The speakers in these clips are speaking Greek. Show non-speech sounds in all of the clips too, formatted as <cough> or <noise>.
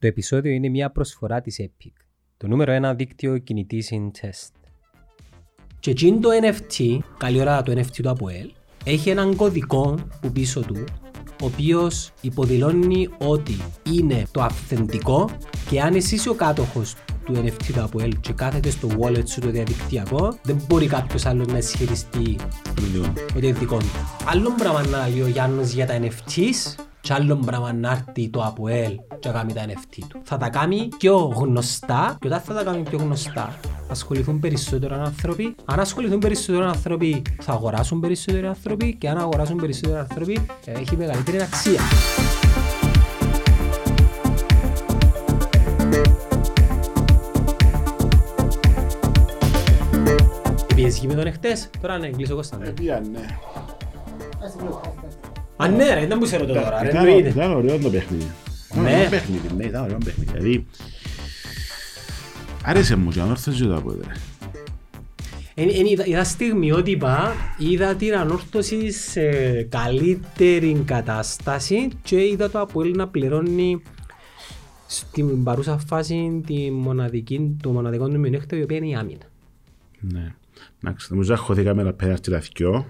Το επεισόδιο είναι μια προσφορά της Epic, το νούμερο ένα δίκτυο κινητής in test. Και εκείνο το NFT, καλή ώρα το NFT του Αποέλ, έχει έναν κωδικό που πίσω του, ο οποίος υποδηλώνει ότι είναι το αυθεντικό και αν εσύ είσαι ο κάτοχος του NFT του Αποέλ και κάθεται στο wallet σου το διαδικτυακό, δεν μπορεί κάποιος άλλος να ισχυριστεί ότι είναι δικό του. Άλλο πράγμα να λέει ο Γιάννος για τα NFTs και άλλο πράγμα να έρθει το ΑΠΟΕΛ και να κάνει τα NFT του. Θα τα κάνει πιο γνωστά και όταν θα τα κάνει πιο γνωστά θα ασχοληθούν περισσότερο άνθρωποι. Αν ασχοληθούν περισσότερο άνθρωποι θα αγοράσουν περισσότεροι άνθρωποι και αν αγοράσουν περισσότεροι άνθρωποι έχει μεγαλύτερη αξία. Πιέζεις με τον εχθές, τώρα ναι, κλείσω Κώστα. Ε, πια, ναι. Α, ναι ρε, δεν μου σε ρωτώ τώρα, ρε, Ήταν- εννοείται. Ήταν ωραίο το παιχνίδι. Ήταν Ναι. ωραίο παιχνίδι, ναι, ήταν ωραίο παιχνίδι. Δηλαδή, άρεσε μου και ανόρθωσε το από εδώ. Εν- εν είδα- Είδα στιγμιότυπα, είδα την ανόρθωση σε καλύτερη κατάσταση και είδα το Αποέλ να πληρώνει στην παρούσα φάση τη μοναδική, το μοναδικό του μειονέκτημα η οποία είναι η άμυνα. Ναι. Εντάξει, νομίζω ότι χωθήκαμε να πέρα στη Λαθκιό.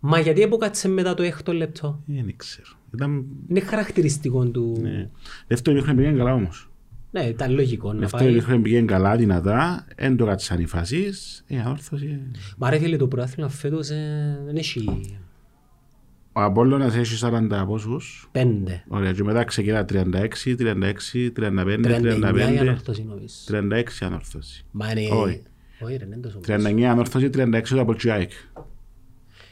Μα γιατί έποκατσε μετά το έκτο λεπτό; Ε, Δεν ξέρω. Ήταν... Είναι χαρακτηριστικό του. Ναι, Ναι. Δεύτερο μήχρονο πήγαινε καλά όμως. ήταν λογικό να Δεύτερο πάει. μήχρονο πήγαινε καλά, δυνατά. Εν το κάτσαν οι φάσεις. Ε, ανόρθωσε. Μα ρε φίλε το πρωτάθλημα φέτος ε, δεν έχει Ο Απόλλωνας έχει 40 πόσους. πέντε. Ωραία, και μετά ξεκινά 36, 36, 35, 39 η 35, ανόρθωση νομίζω. 36 ανόρθωση. Μα είναι... Όχι. Όχι ρε, δεν είναι τόσο 39 ανόρθωση, 36 το Απολτσιάικ.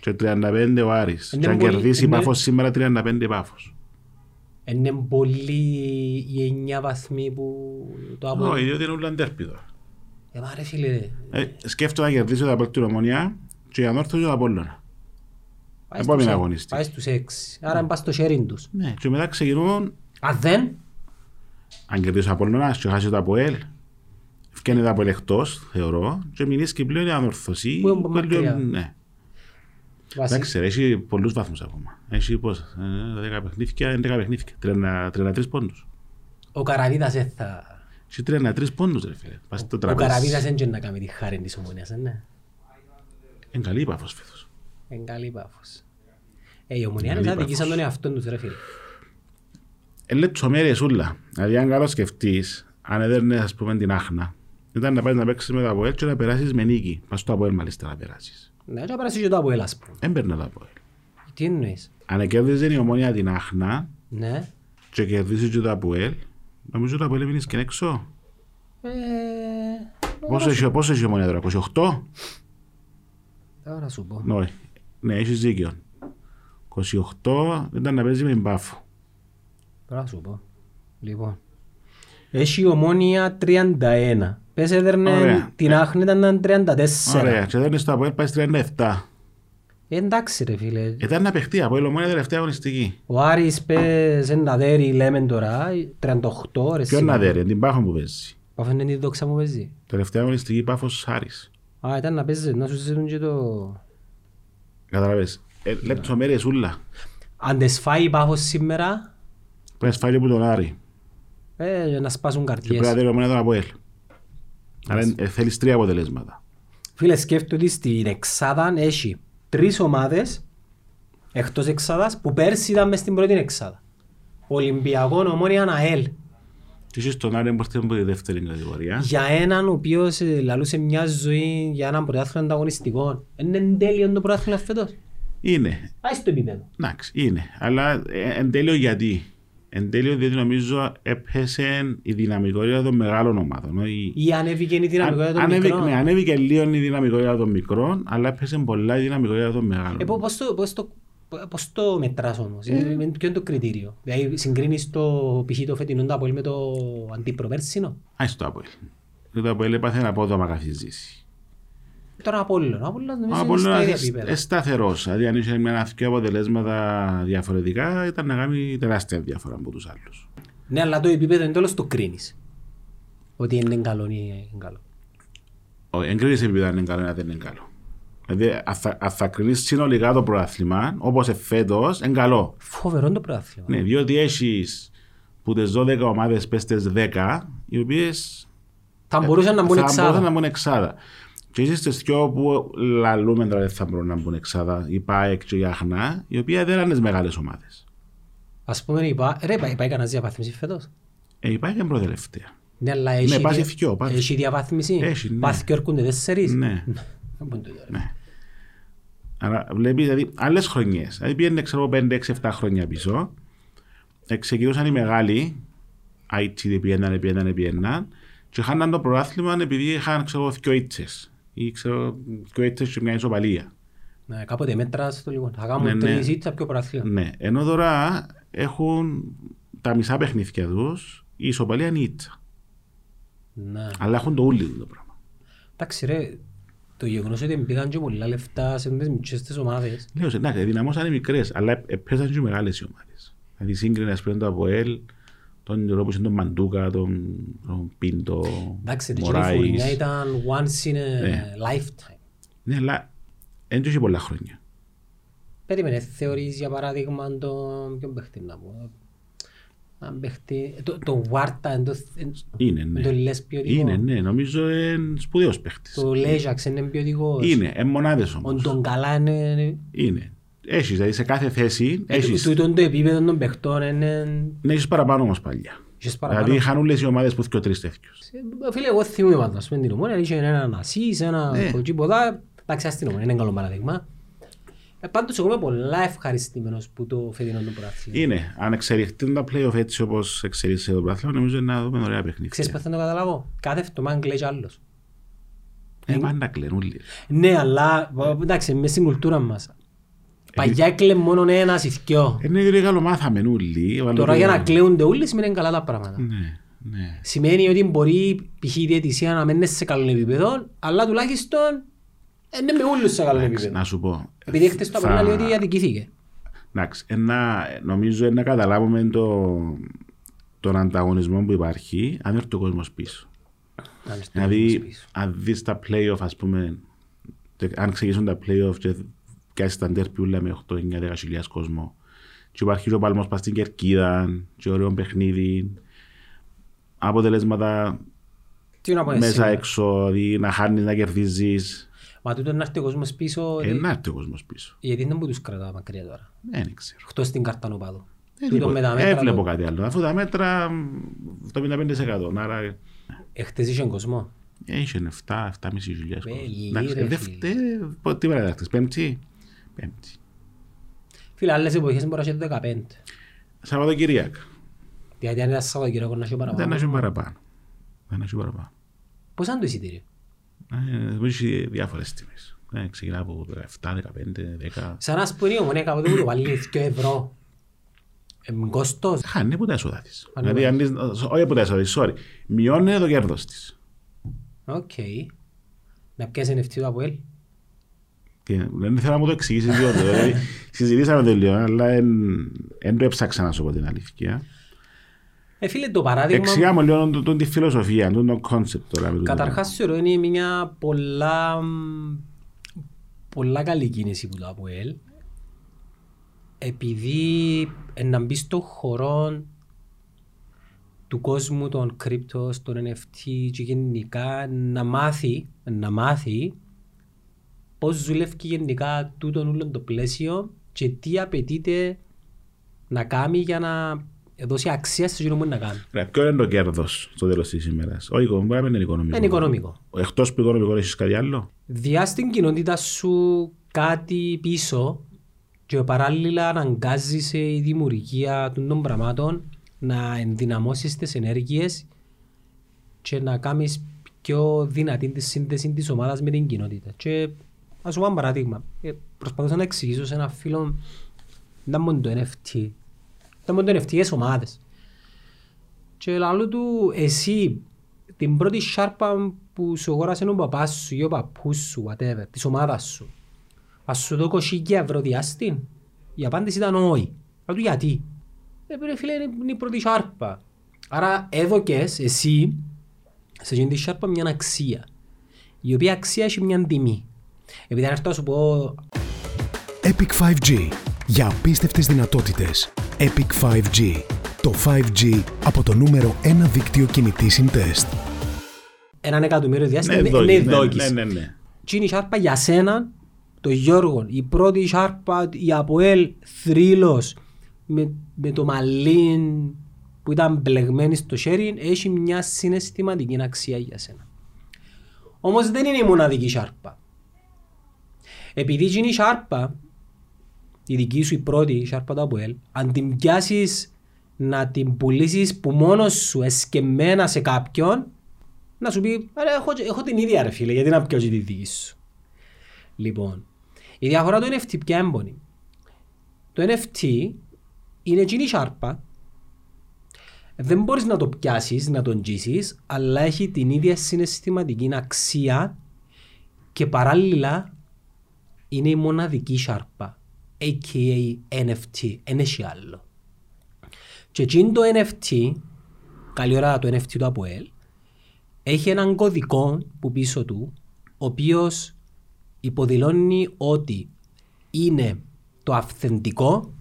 Και 35 ο Άρης. Είναι Και αν πολύ- κερδίσει η είναι- Πάφος σήμερα 35 Πάφος. Είναι πολύ οι εννιά βαθμοί που το από... Όχι, διότι είναι ούλα ντέρπιδο. Ε, μα ρε φίλε, Ε, Σκέφτομαι να κερδίσει το Απολτσιάικ την Ομονία και η ανόρθωση το Απόλλωνα. πάει επόμενη στους- αγωνιστή. Πάει στους έξι. Άρα πας στο sharing τους. Ναι, και μετά ξεκινούν, Αν δεν, αν κερδίσει ο Απόλλωνας και χάσει το Αποέλ, Φκένει το Αποέλ εκτός, θεωρώ, και μηνύσκει πλέον η ανόρθωση. Που είναι που μακριά; λίγο- Ναι. Βασι- Εντάξει, ρε, έχει πολλούς βαθμούς ακόμα. Έχει πώς, ε, 10 παιχνίδια, 11 παιχνίδια, 30 33 πόντους. ο Καραβίδας δεν θα... Έχει 33 πόντους, ρε φίλε. Πας στο Ο τραπέζι. Καραβίδας δεν και να κάνει τη χάρη της ομονίας, ε, ναι. Είναι καλή η Πάφος φέτος. Είναι καλή πάφος. Ε, οι ομονιάνες Καλή αδικήσαν πάφος. τον εαυτόν τους ρε φίλε. Είναι λεπτομέρειες ούλα. Δηλαδή, αν καλώς σκεφτείς, αν έδερνες, ας πούμε, την Άχνα, ήταν να πάει να παίξεις με το Αποέλ και να περάσεις με νίκη. Πας στο Αποέλ μάλιστα να περάσεις. Ναι, και πέρασε και το Αποέλ ας πούμε. Έμπαιρνε το Αποέλ. Τι εννοείς; Αν κέρδιζε η Ομόνια την Άχνα Ναι. και κερδίσει και το Αποέλ, νομίζω το Αποέλ έμεινε και έξω. Ε, Πόσο έχει, πόσο έχει η Ομόνια τώρα, 28? Τώρα σου πω. Ναι, ναι, έχεις δίκιο. 28 ήταν να παίζει με την Πάφο. Τώρα σου πω. Λοιπόν. Έχει η ομόνια 31. Πες έδερνε Ωραία. την Άχνη ήταν 34. Ωραία, και δεν στο Αποέλ πάει στις 37. Ε, εντάξει ρε φίλε. Ήταν να παιχτεί από η Ομόνια τελευταία αγωνιστική. Ο Άρης πες ένα δέρι λέμε τώρα. 38 ρε. Ποιον να δέρει, την Πάφο που παίζει. Παφέντε τη δόξα μου παίζει. Τελευταία αγωνιστική Πάφος Άρης. Α, ήταν να παίζει, να σου ζητούν και το... Καταλαβες. Ε, λεπτομέρειες ούλα. Αν τες φάει η Πάφος σήμερα, Πρέπει να σφάλει από τον Άρη. ε, να σπάσουν Και πρέπει να καρδιές. δέρει η Ομόνια τον Αποέλ. Άρα ε, θέλεις τρία αποτελέσματα. Φίλε, σκέφτομαι ότι στην Εξάδα έχει τρεις ομάδες εκτός Εξάδας που πέρσι ήταν μες στην πρώτη Εξάδα. Ολυμπιακό, Ομόνια, ΑΕΛ. Και είσαι στον Άρη που ήρθε από τη δεύτερη κατηγορία. Για έναν ο οποίος ε, λαλούσε μια ζωή για έναν πρωτάθλημα ανταγωνιστικό. Είναι εν τέλειο το πρωτάθλημα φέτος. Είναι. Πάει στο επίπεδο. Εντάξει, είναι. Αλλά ε, εν τέλειο γιατί. Εν τέλειο διότι νομίζω έπεσε η δυναμικότητα των μεγάλων ομάδων. όχι- Ή ανέβηκε η δυναμικότητα των ανέβη- μικρών. ναι, ανέβηκε λίγο η δυναμικότητα των μικρών, αλλά έπεσε πολλά η δυναμικότητα των μεγάλων. Ε, πο- πώς το, πώς το, πώς το μετράς όμως, Ε, ποιο είναι το κριτήριο; Δηλαδή συγκρίνεις το π.χ. το φετινό το Αποέλ με το αντιπροπέρσινο. Α το Αποέλ. Το Αποέλ έπαθε ένα απόδομα καθιζήσει. Τώρα Απόλλων. Ο Απόλλωνας Ο νομίζω είναι στα Απόλλωνας ίδια είναι επίπεδα. σταθερός. Δηλαδή αν είχε ένα δύο αποτελέσματα διαφορετικά ήταν να κάνει τεράστια διαφορά από τους άλλους. Ναι, αλλά το επίπεδο είναι τέλος το κρίνεις. Ότι είναι καλό ή είναι καλό. Όχι, Εγκρίνεις επίπεδο αν είναι καλό ή αν δεν είναι καλό. Δηλαδή αν θα, αν θα κρίνεις συνολικά το πρωτάθλημα, όπως φέτος, είναι καλό. Φοβερό το πρωτάθλημα. Ναι, διότι έχεις που τις 12 ομάδες πες τις 10, οι οποίες Θα μπορούσαν να μπουν θα μπορούσαν εξάδα. Να μπουν εξάδα. Και είσαι στις δυο που λαλούμε τώρα δεν θα μπορούν να μπουν εξάδα, η ΠΑΕΚ και η Αχνά, οι οποίες δεν είναι τις μεγάλες ομάδες. Ας πούμε, είπα, ρε, πάει, πάει κανένας διαβάθμιση φέτος. Ε, η ΠΑΕΚ είναι προτελευταία. Ναι, αλλά έχει, πάση δια- θκυο, πάση. έχει διαβάθμιση. Έχει, ναι. Πάθει και έρχονται τέσσερις. Ναι. <laughs> Να μπουν τούτο, ρε. Ναι. Άρα βλέπεις δηλαδή άλλες χρονιές. Δηλαδή πήγαινε ξέρω 5-6-7 χρόνια πίσω. Ε, ξεκινούσαν οι μεγάλοι. IT πήγαιναν, πήγαιναν, πήγαιναν. Και χάναν το πρωτάθλημα επειδή είχαν ξέρω δυο ίτσες. Ή ξέρω δυο ίτσες και μια ισοπαλία. Ναι, κάποτε μέτρα στο λίγο. Θα Ναι, κάνουμε ναι. τρεις ήττα πιο προαθλία. Ναι. Ενώ τώρα έχουν τα μισά παιχνίδια τους η ισοπαλία είναι η ίτσα. Ναι. Αλλά έχουν το ούλι το πράγμα. Εντάξει ρε, το γεγονός ότι πήγαν και πολλά λεφτά σε τις μικρές τις ομάδες. Λέω σε εντάξει, δυναμώσαν οι μικρές, αλλά έπαιζαν και οι μεγάλες οι ομάδες. Δηλαδή σύγκρινε ας πούμε το ΑΠΟΕΛ, τον καιρό που είχε τον Μαντούκα, τον, τον Πίντο, Εντάξει, ρε, εκείνη η χρονιά Μωράης. ήταν once in a Ναι. lifetime. Ναι, αλλά δεν είχε πολλά χρόνια. Περίμενε, θεωρείς για παράδειγμα τον... Ποιον παίχτη να πω; Αν παίχτη... Το, το Βάρτα, εν το, εν, Είναι, ναι. το λες ποιοτικό. Είναι, ναι, νομίζω είναι σπουδαίος παίχτης. Το Λέζαξ είναι ποιοτικός. Είναι, είναι μονάδες Ο όμως. Τον Καλά είναι... Είναι. Έχεις, δηλαδή σε κάθε θέση, Ε, έχεις, Τούτο το επίπεδο των παιχτών είναι... ναι, έχεις παραπάνω όμως παλιά. Είχες παραπάνω. Δηλαδή είχαν όλες οι ομάδες που και τρεις τέτοιους. Ε, Φίλε, εγώ θυμούμαι πάντα, ας πούμε, την ομόνια, είχε έναν ασίς, ένα Ναι. κοτσίποτα, εντάξει, ας την ομόνια, είναι καλό παράδειγμα. Ε, Πάντως, εγώ είμαι πολλά ευχαριστημένος που το φετινό το πρωτάθλημα. Είναι, αν εξελιχθούν τα play-off έτσι όπως εξελίσσεται το πράγμα, νομίζω να δούμε ωραία παιχνίδια. Ξέρεις πώς θα το καταλάβω. Κάθε εβδομάδα κλαίει κι άλλος. Ε, πάντα κλαίνουν όλοι. Ναι, αλλά εντάξει, μες στην κουλτούρα μας. Παγιά έκλαιγε μόνο ένας ή δυο. Είναι γιατί καλό μάθαμε όλοι. ο άλλος Τώρα το- για να κλαίονται όλοι σημαίνει καλά τα πράγματα. Ναι, ναι. Σημαίνει ότι μπορεί π.χ. η διαιτησία να μην είναι σε καλό επίπεδο, αλλά τουλάχιστον είναι με όλους σε καλό Εντάξει, επίπεδο. Να σου πω. Επειδή χτες το θα- απλά λέει ότι αδικήθηκε. Εντάξει, ένα, νομίζω να καταλάβουμε το, τον ανταγωνισμό που υπάρχει αν έρθει ο κόσμος πίσω. Να είναι στο Δηλαδή, πίσω. αν δεις τα play-off, ας πούμε, τε- αν ξεκινήσουν τα play-off και κάνεις τα ντέρπι ούλα με 8-9-10 χιλιάς κόσμο και υπάρχει και ο παλμός πας στην Κερκίδα και ωραίο παιχνίδι, αποτελέσματα Τι να πω εσύ; μέσα έξω, δηλαδή να χάνεις, να κερδίζεις. Μα τούτο να έρθει ο κόσμος πίσω, Ε, ότι- να έρθει ο κόσμος πίσω. γιατί δεν μου τους κρατά μακριά τώρα. Δεν ξέρω. Εκτός την καρτανοπάδο. Ε, Τούτο τίποτα. με τα Ε, μέτρα βλέπω το- κάτι άλλο. Αφού τα μέτρα μ, το 55%. Άρα Εχθές είχε κόσμο. ε, είχε 7, 7,5 χιλιάδες. Ε, κόσμο. λίγοι, Εντάξει, ρε, ε, δε φίλε. φταίει- πο- Τι μέρα δάχτες, πέμπτη; Πέμπτη. Φίλε, άλλες εποχές μπορείς να έχεις 15. Σαββατοκυριακά. Γιατί αν ήταν Σαββατοκύριακο να έχει Δεν παραπάνω. έχει παραπάνω. Δεν έχει παραπάνω. Πώς είναι το εισιτήριο; Ε, Έχει διάφορες τιμές. Ε, Ξεκινά από 17, 15, 10. Σαν να σπουρεί η Ομόνοια κάποτε που το βάλει 2 ευρώ. Εμ, κόστος. Χάνει από τα έσοδα της. Χάνει Δηλαδή, αν της- όχι από τα έσοδα της, sorry. Μειώνει το κέρδος της. Οκ. Να πιάσει NFT του ΑΠΟΕΛ. Και Δεν θέλω να μου το εξηγήσεις διότι δηλαδή, <laughs> συζητήσαμε το λίγο, αλλά δεν το έψαξα να σου πω την αλήθεια. Ε, φίλε, το παράδειγμα... Εξηγάμε λίγο τον- τον- τη φιλοσοφία, τον το concept τώρα. με τούτο. Καταρχάς θεωρώ είναι μια πολλά, πολλά καλή κίνηση που το ΑΠΟΕΛ επειδή ε, να μπεις στο χώρο του κόσμου των cryptos, των NFT και γενικά να μάθει, να μάθει πώς δουλεύει γενικά τούτον όλο το πλαίσιο και τι απαιτείται να κάνει για να δώσει αξία σε εκείνο που να κάνει. Ρε, Ποιο είναι το κέρδος στο τέλος της ημέρας; Όχι, μπορεί να μην είναι οικονομικό. Είναι οικονομικό. Εκτός που οικονομικό έχεις κάτι άλλο; Διά στην κοινότητα σου κάτι πίσω και παράλληλα αναγκάζει σε η δημιουργία των των πραγμάτων να ενδυναμώσεις τις ενέργειες και να κάνεις πιο δυνατή τη σύνδεση της ομάδας με την κοινότητα. Και ας σου πω ένα παράδειγμα. Ε, προσπαθούσα να εξηγήσω σε ένα φίλο να μόνο το NFT. Ήταν μόνο το NFT για ομάδες. Και λαλού του εσύ την πρώτη σάρπα που σου αγόρασε ο παπάς σου ή ο παππούς σου, whatever, της ομάδας σου. Ας σου δω 20 ευρώ διάστην. Η απάντηση ήταν όχι. Αλλά του γιατί; Ε, ρε φίλε, είναι είναι η πρώτη σάρπα. Άρα έδωκες εσύ σε εκείνη τη σάρπα μια αξία. Η οποία αξία έχει μια τιμή. Επειδή αν έρθω να σου πω Epic 5G. Για απίστευτες δυνατότητες. Epic 5G. Το 5G από το νούμερο 1 δίκτυο κινητής συντεστ. Έναν εκατομμύριο διάστημα Ναι, είναι δόκι, είναι ναι, δόκιση. ναι, ναι, ναι. Τι είναι η σάρπα για σένα, το Γιώργο, η πρώτη σάρπα, η Αποέλ θρύλος με, με το μαλλίν που ήταν μπλεγμένη στο χέρι, έχει μια συναισθηματική αξία για σένα. Όμως δεν είναι η μοναδική σάρπα. Επειδή είναι η σάρπα, η δική σου η πρώτη η σάρπα του Αποέλ, αν την πιάσεις να την πουλήσεις που μόνος σου εσκεμμένα σε κάποιον, να σου πει, «Ρε, έχω, έχω την ίδια ρε φίλε, γιατί να πιω και τη δική σου. Λοιπόν, η διαφορά του NFT ποια έμπονη. Το NFT είναι εκείνη η σάρπα, δεν μπορείς να το πιάσεις, να τον τζίσεις, αλλά έχει την ίδια συναισθηματική αξία και παράλληλα είναι η μοναδική σάρπα, a.k.a. NFT, δεν έχει άλλο. Και εκείνο το NFT, καλή ώρα το NFT του Αποέλ, έχει έναν κωδικό που πίσω του, ο οποίος υποδηλώνει ότι είναι το αυθεντικό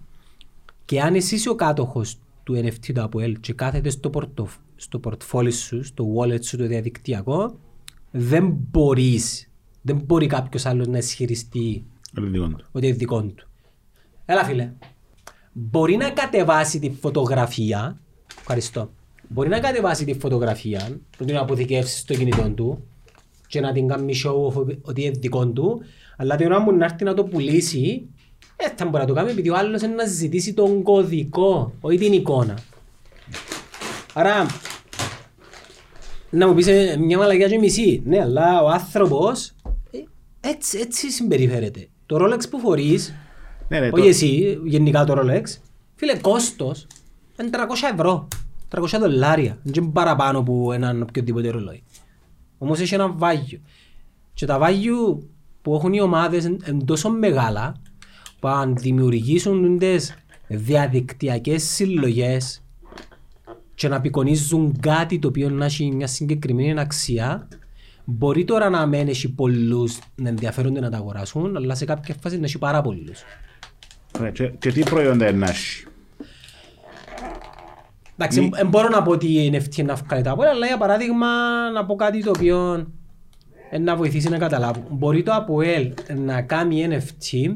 και αν εσύ είσαι ο κάτοχος του NFT του Αποέλ και κάθεται στο, πορτο, στο πορτφόλι σου, στο wallet σου το διαδικτυακό, δεν μπορείς, δεν μπορεί κάποιος άλλος να ισχυριστεί Είναι δικό του. ότι είναι δικό του. Έλα φίλε. Μπορεί να κατεβάσει τη φωτογραφία. Ευχαριστώ. Μπορεί να κατεβάσει τη φωτογραφία, να την αποθηκεύσει στο κινητό του και να την κάνει show off ότι είναι δικό του, αλλά την ώρα που να έρθει να το πουλήσει, δεν θα μπορεί να το κάνει επειδή ο άλλος είναι να ζητήσει τον κωδικό, όχι την εικόνα. Άρα, να μου πεις ε, μια μαλακιά και μισή. Ναι, αλλά ο άνθρωπος ε, έτσι, έτσι συμπεριφέρεται. Το Rolex που φορείς, Ναι, ναι, όχι το- εσύ, γενικά το Rolex, φίλε, κόστος είναι 300 ευρώ, 300 δολάρια. Δεν είναι παραπάνω από έναν οποιοδήποτε ρολόι. Όμως έχει ένα βάγιο. Και τα βάγιο που έχουν οι ομάδες είναι είναι τόσο μεγάλα που αν δημιουργήσουν τις διαδικτυακές συλλογές και να απεικονίζουν κάτι το οποίο να έχει μια συγκεκριμένη αξία, μπορεί τώρα να μένει έχει πολλούς να ενδιαφέρονται να τα αγοράσουν, αλλά σε κάποια φάση να έχει πάρα πολλούς. ναι, και- Και τι προϊόντα είναι να έχει; Εντάξει, δεν μπορώ να πω ότι η NFT είναι να βγάλει τα πολλά, αλλά για παράδειγμα να πω κάτι το οποίο ε, να βοηθήσει να καταλάβω. Μπορεί το APOEL να κάνει NFT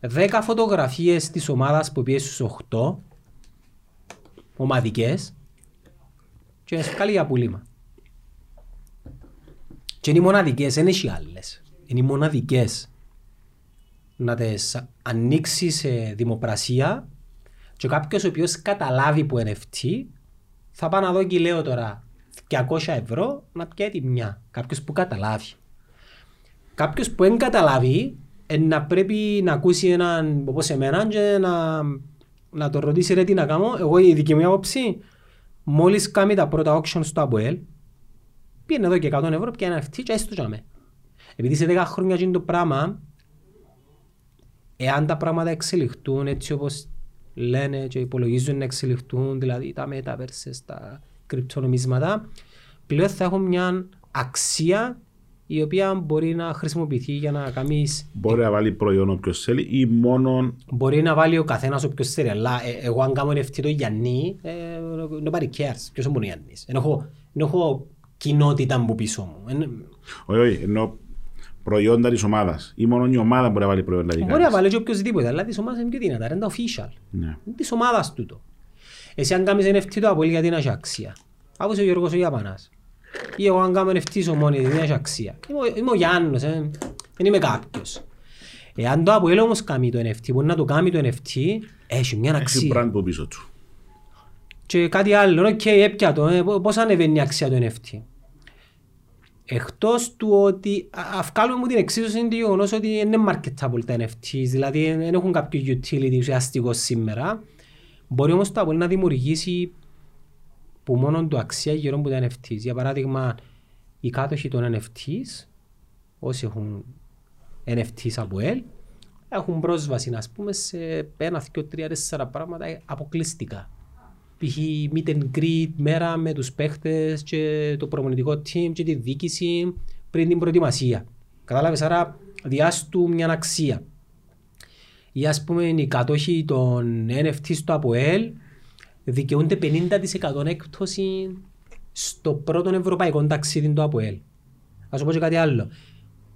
10 φωτογραφίες της ομάδας που πιέσει στους 8 ομαδικές και να σε βγάλει για πουλήμα. Και είναι οι μοναδικές, δεν έχει άλλες. Είναι οι μοναδικές να τις ανοίξεις σε δημοπρασία και κάποιος ο οποίος καταλάβει που NFT θα πάει να δω και λέω τώρα 200 ευρώ να πιάει τη μια. Κάποιος που καταλάβει. Κάποιος που δεν καταλάβει ε, να πρέπει να ακούσει έναν όπως εμένα και να, να το ρωτήσει ρε τι να κάνω. Εγώ η δική μου άποψη μόλις κάνει τα πρώτα auction στο ABL πήγαινε εδώ και 100 ευρώ πιάει ένα NFT και έστω και αμέ. Επειδή σε 10 χρόνια γίνει το πράγμα εάν τα πράγματα εξελιχθούν έτσι όπως λένε και υπολογίζουν να εξελιχθούν, δηλαδή τα metaverses, τα κρυπτονομίσματα, πλέον θα έχουν μια αξία η οποία μπορεί να χρησιμοποιηθεί για να κάνεις Μπορεί να βάλει προϊόν όποιος θέλει ή μόνο Μπορεί να βάλει ο καθένας όποιος θέλει, αλλά ε, εγώ αν κάνω NFT το Γιάννη, ε, nobody cares. Ποιος είναι ο Γιάννης. Εν έχω, εν έχω κοινότητα που πίσω μου. Εν- Όχι, όχι, ενώ προϊόντα της ομάδας. Ή μόνο η ομάδα μπορεί να βάλει προϊόντα δικά Μπορεί να της. βάλει και οποιοσδήποτε, αλλά της ομάδας είναι πιο δυνατά, είναι τα official. Ναι. Είναι της ομάδας τούτο. Εσύ αν κάνεις NFT το Αποέλ γιατί να έχει αξία; Άκουσε ο Γιώργος ο Ιαπανάς. Ή εγώ αν κάνω NFT στο μόνοι δεν έχει αξία; Είμαι, ο- είμαι ο Γιάννος, ε. δεν είμαι κάποιος. Εάν το ΑΠΟΕΛ όμως κάνει το NFT, μπορεί να το κάνει το NFT, έχει μια Έχει αξία. brand που πίσω του. Και κάτι άλλο, οκ, έπια το, ε, πώς ανεβαίνει η αξία του NFT. Εκτός του ότι, α- α βγάλουμε μου την εξίσωση είναι το γεγονός ότι είναι marketable τα NFTs, δηλαδή δεν έχουν κάποιο utility ουσιαστικό σήμερα. Μπορεί όμως το ΑΠΟΕΛ να δημιουργήσει που μόνο του αξία γύρω από τα NFTs. Για παράδειγμα, οι κάτοχοι των NFTs, όσοι έχουν NFTs από Apple, έχουν πρόσβαση ας πούμε, σε ένα, δύο, τρία, τέσσερα πράγματα αποκλειστικά. Π.χ. meet and greet μέρα με τους παίχτες και το προμονητικό team και τη διοίκηση πριν την προετοιμασία. Κατάλαβες, άρα διάστου μια αξία. ή ας πούμε οι κατόχοι των NFT στο ΑΠΟΕΛ δικαιούνται 50% έκπτωση στο πρώτο ευρωπαϊκό ταξίδι του ΑΠΟΕΛ. Ας σου πω και κάτι άλλο.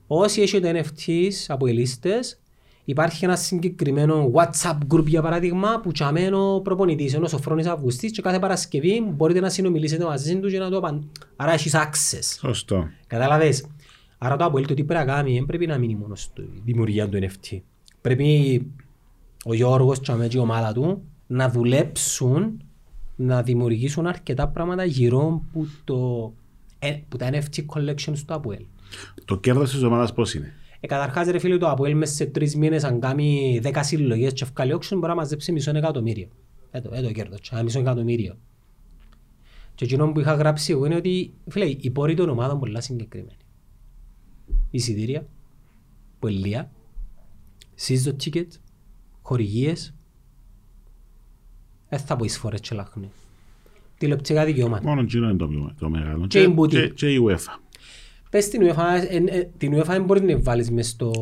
Όσοι έχετε NFTs από ελίστες, υπάρχει ένα συγκεκριμένο WhatsApp group για παράδειγμα που τσαμένο προπονητής ενώ Σοφρόνης Αυγουστής και κάθε Παρασκευή μπορείτε να συνομιλήσετε μαζί του και να το απαντήσετε. Άρα έχεις access. Σωστό. Κατάλαβες; Άρα το Αποέλ το τι πρέπει να κάνει δεν πρέπει να μείνει μόνος στη δημιουργία του NFT. Πρέπει ο Γιώργος και η ομάδα του να δουλέψουν να δημιουργήσουν αρκετά πράγματα γύρω που, το, ε, που τα NFT collections του Αποέλ. Το κέρδος της ομάδας πώς είναι; Ε, καταρχάς ρε φίλε το Αποέλ μέσα σε τρεις μήνες αν κάνει δέκα συλλογές και ευκάλλει auction μπορεί να μαζέψει μισό εκατομμύριο. Έτω, έτω κέρδος, ένα μισό εκατομμύριο. Και εκείνο που είχα γράψει εγώ είναι ότι φίλε, οι πόροι των ομάδων πολλά συγκεκριμένοι. Εισιτήρια, πελία, season ticket, χορηγίες, δεν θα πω εισφορές και λάχνε. Τηλεοπτικά δικαιώματα. Μόνο εκείνο είναι το, το μεγάλο. Και η μπούτη. και, και η UEFA. Πες την UEFA, ε, ε, την UEFA δεν μπορείς να βάλεις μες στο,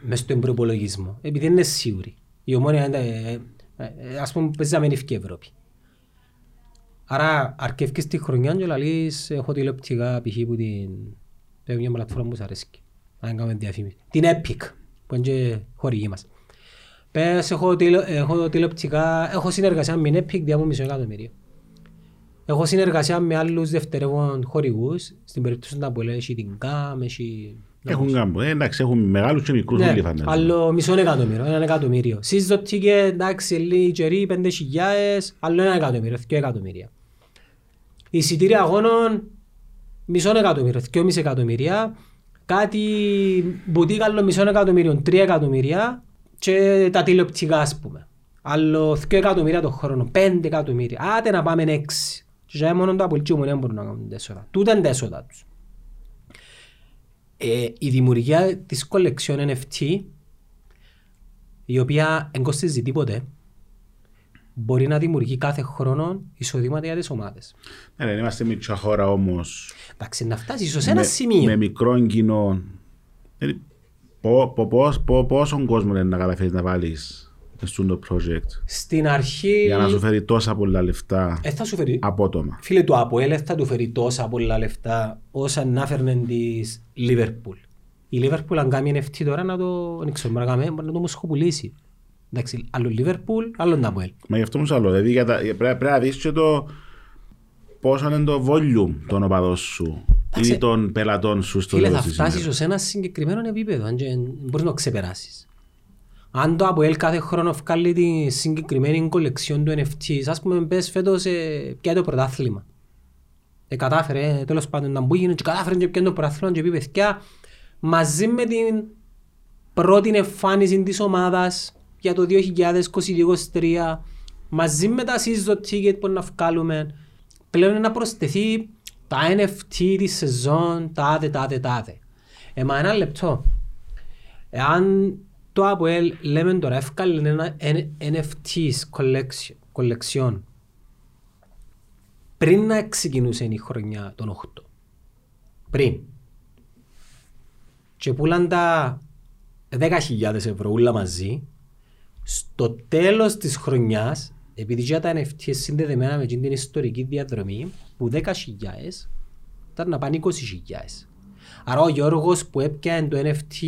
μες στον προπολογισμό, επειδή δεν είναι σίγουρη. Η ομόνια, είναι, ε, ε, ας πούμε, παίζει να μην ευκεί η Ευρώπη. Άρα αρκεύκεις τη χρονιά και λαλείς, έχω τηλεοπτικά π.χ. που την... Πρέπει μια πλατφόρμα που σας αρέσει. Αν κάνουμε διαφήμιση. Την Epic, που είναι και χορηγή μας. Πες, έχω, τηλε, έχω τηλεοπτικά, έχω συνεργασία με την Epic διά μου μισό εκατομμύριο. Έχω συνεργασία με άλλους δευτερεύον χορηγούς, στην περίπτωση να πω έχει την ΚΑΜ, έχει... Έχουν κάμπο. Ε, εντάξει, έχουν μεγάλους και μικρούς Ναι, όλοι φαντάζομαι. άλλο μισό εκατομμύριο, ένα εκατομμύριο. Σύζο τίκε, εντάξει, λίγοι καιροί, πέντε χιλιάες, άλλο ένα εκατομμύριο, δύο εκατομμύρια. Εισιτήρια αγώνων, μισό εκατομμύριο, δύο μισή εκατομμύρια. Κάτι μπουτίκα άλλο μισό εκατομμύριο, τρία εκατομμύρια και τα τηλεοπτικά ας πούμε. Άλλο δύο εκατομμύρια το χρόνο, πέντε εκατομμύρια. Άτε να πάμε έξι. Και για μόνο το απολύτιο μου δεν μπορούν να κάνουν τέσσερα. Τούτα είναι τα έσοδα τους. Ε, η δημιουργία της κολεξιών NFT η οποία δεν κοστίζει τίποτε μπορεί να δημιουργεί κάθε χρόνο εισοδήματα για τις ομάδες. Ναι, ναι, είμαστε μικρά χώρα όμως. Εντάξει, να φτάσεις ως ένα με, σημείο. με μικρό κοινό. Δηλαδή, πο- πο- πώς- πο- πόσον κόσμο είναι να καταφέρεις να βάλεις στο το project Στην αρχή για να σου φέρει τόσα πολλά λεφτά ε, θα σου φέρει απότομα. Φίλε του Αποέλ δεν θα του φέρει τόσα πολλά λεφτά όσα να φέρνε της Λίβερπουλ. Η Λίβερπουλ αν κάνει NFT τώρα να το, δεν ξέρω, μπορεί να κάνει, μπορεί να το μοσχοπουλήσει. Εντάξει, άλλο Λίβερπουλ, άλλο Αποέλ. Μα γι' αυτό μου σου λέω, δηλαδή για τα- πρέπει, πρέπει να δεις και το πόσο είναι το volume των οπαδών σου Εντάξει. ή των πελατών σου στο Φίλε, θα τέλος της φτάσεις ημέρας. σε ένα συγκεκριμένο επίπεδο, αν και μπορείς να το ξεπεράσεις. Αν το Αποέλ κάθε χρόνο βγάλει τη συγκεκριμένη κολεξιόν του NFT, ας πούμε πες φέτος ε, πιάει το πρωτάθλημα. Ε, κατάφερε, ε, τέλος πάντων, να μπούγινε και κατάφερε και πιάει το πρωτάθλημα και πει παιδιά, μαζί με την πρώτη εμφάνιση της ομάδας για το 2022-2023, μαζί με τα season ticket που να βγάλουμε, πλέον είναι να προσθεθεί τα NFT της σεζόν, τάδε, τάδε, τάδε. Ε, μα ένα λεπτό. Εάν το Αποέλ λέμε τώρα έφκαλε ένα NFTs collection, collection πριν να ξεκινούσε η χρονιά των 8. Πριν. Και πουλάν τα 10.000 ευρώ όλα μαζί, στο τέλος της χρονιάς, επειδή και τα NFT είναι συνδεδεμένα με την ιστορική διαδρομή, που 10.000 ήταν να πάνε 20.000. Άρα ο Γιώργος που έπιανε το NFT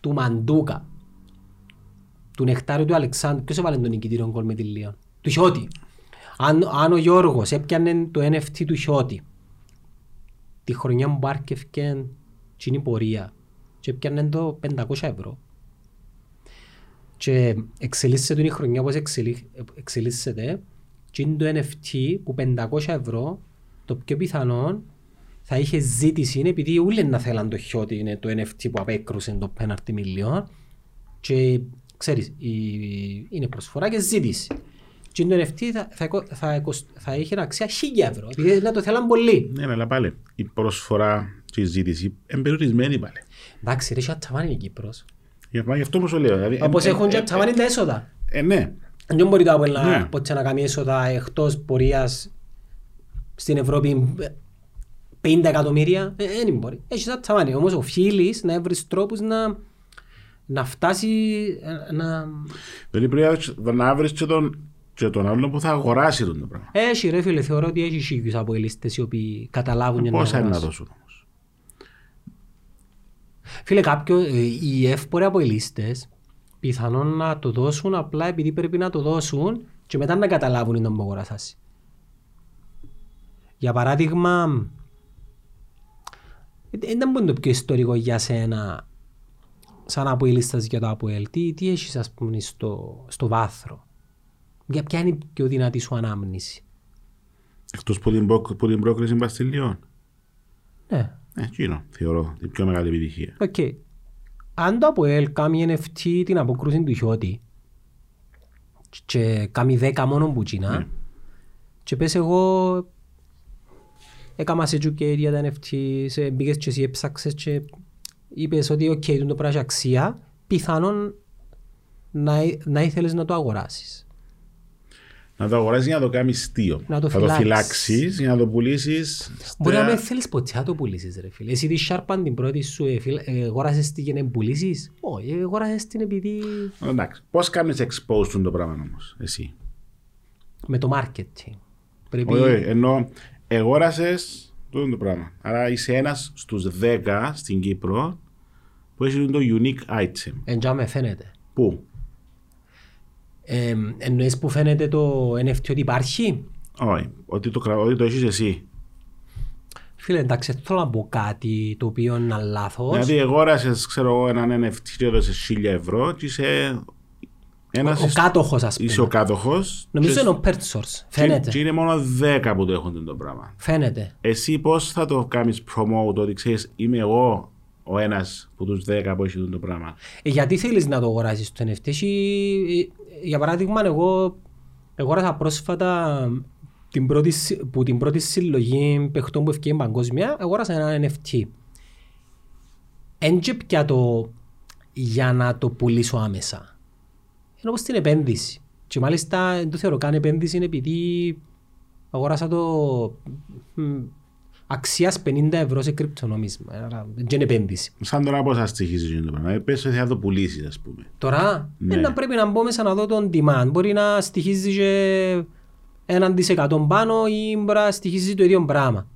του Μαντούκα, του Νεκτάριου του Αλεξάνδρου, ποιος έβαλε τον νικητήριο γκολ με τη Λίον, του Χιώτη. Αν, αν ο Γιώργος έπιανε το NFT του Χιώτη, τη χρονιά που άρκευκε την πορεία και έπιανε το 500 ευρώ. Και εξελίσσεται η χρονιά όπως εξελί- εξελίσσεται και είναι το NFT που 500 ευρώ το πιο πιθανό θα είχε ζήτηση επειδή όλοι να θέλαν το χιότι είναι το NFT που απέκρουσε το πέναρτι μιλιόν και ξέρεις η- είναι προσφορά και ζήτηση και το NFT θα, θα, εκο- θα, εκοσ- θα είχε αξία 1000 ευρώ επειδή να το θέλαν πολύ Ναι, αλλά πάλι η προσφορά και η ζήτηση είναι περιορισμένη πάλι. εντάξει ρε έχει η Κύπρος Γι' μα γι' αυτό μου σου λέω. Δηλαδή, όπως ε, έχουν ε, και ε, τσαβάνι τα έσοδα ε, ναι, Δεν μπορεί το Apple να, Ναι. ποτέ να κάνει έσοδα εκτός πορείας στην Ευρώπη 50 εκατομμύρια. Ε, Δεν μπορεί. Έχεις σαν τσαμάνι. Όμως οφείλεις να βρεις τρόπους να να φτάσει ε, να... Δηλαδή πρέπει να βρεις και τον, και τον άλλο που θα αγοράσει τον το πράγμα. Έχει ρε φίλε, θεωρώ ότι έχει σίγουρους από ελίστες οι οποίοι καταλάβουν για να Πόσα είναι να αγοράσουν. δώσουν όμως. Φίλε, κάποιο, ε, οι εύποροι από ελίστες πιθανόν να το δώσουν απλά επειδή πρέπει να το δώσουν και μετά να καταλάβουν είναι να αγοράσει. Για παράδειγμα, δεν ήταν είναι το πιο ιστορικό για σένα σαν αποελίστας για το ΑΠΟΕΛ. Τι, τι έχεις ας πούμε στο, στο βάθρο; Για ποια είναι η πιο δυνατή σου ανάμνηση; Εκτός που την, προ- που την πρόκριση Μπαστιλιών. Ναι, Ε, εκείνο θεωρώ την πιο μεγάλη επιτυχία. Οκ. Αν το ΑΠΟΕΛ κάνει NFT την αποκρούση του Χιώτη και κάνει 10 μόνο που τζείνα Ναι. και πες εγώ έκαμα σε educate για τα NFT, σε μπήκες και εσύ έψαξες και είπες ότι OK, okay, το πράγμα έχει αξία, πιθανόν να, να ήθελες να το αγοράσεις. Να το αγοράσεις για να το κάνεις στείο. Να το θα το φυλάξεις. φυλάξεις για να το πουλήσεις. Μπορεί να στα- μην θέλεις ποτέ να το πουλήσεις ρε φίλε. Εσύ τη Sharpan την πρώτη σου ε, φίλε, ε, αγοράσες την για να την πουλήσεις; Όχι, ε, αγοράσες την επειδή Εντάξει. Πώς κάνεις expose το πράγμα όμως, εσύ; με το marketing. Πρέπει... Όχι, όχι, ενώ εγόρασες τούτο το πράγμα. Άρα είσαι ένας στους 10 στην Κύπρο που έχει το unique item. Εντιά με φαίνεται. Πού; Ε, εννοείς που φαίνεται το NFT ότι υπάρχει; Όχι, ότι το, κρα- ότι το έχεις εσύ. Φίλε, εντάξει, θέλω να πω κάτι το οποίο είναι λάθος. Δηλαδή εγόρασες, ξέρω εγώ, έναν NFT και έδωσες 1000 ευρώ και είσαι ένας... ο κάτοχος, ας Είσαι ο πούμε. κάτοχος. Νομίζω και- είναι ο purchasers. και- Φαίνεται. Και είναι μόνο 10 που το έχουν το πράγμα. Φαίνεται. Εσύ πώς θα το κάνεις promote ότι ξέρεις είμαι εγώ ο ένας από τους 10 που έχει το πράγμα; Ε, γιατί θέλεις να το αγοράσεις το NFT. Έχει, ε, για παράδειγμα, εγώ αγόρασα πρόσφατα την πρώτη, συ- που την πρώτη συλλογή παιχτών που ευκαιρία παγκόσμια, αγόρασα ένα NFT. Έντζε πια το για να το πουλήσω άμεσα. Είναι όπως την επένδυση. Και μάλιστα δεν το θεωρώ καν επένδυση είναι επειδή αγόρασα το μ, αξίας 50 ευρώ σε κρυπτονόμισμα. Άρα δεν είναι επένδυση. Σαν τώρα πώς θα στοιχίζεις το πράγμα. Ε, Πες ότι θα το πουλήσεις ας πούμε. Τώρα Ναι. ναι. να πρέπει να μπω μέσα να δω τον demand. Μπορεί να στοιχίζει και έναν δισεκατόν πάνω ή μπορεί να στοιχίζει το ίδιο πράγμα.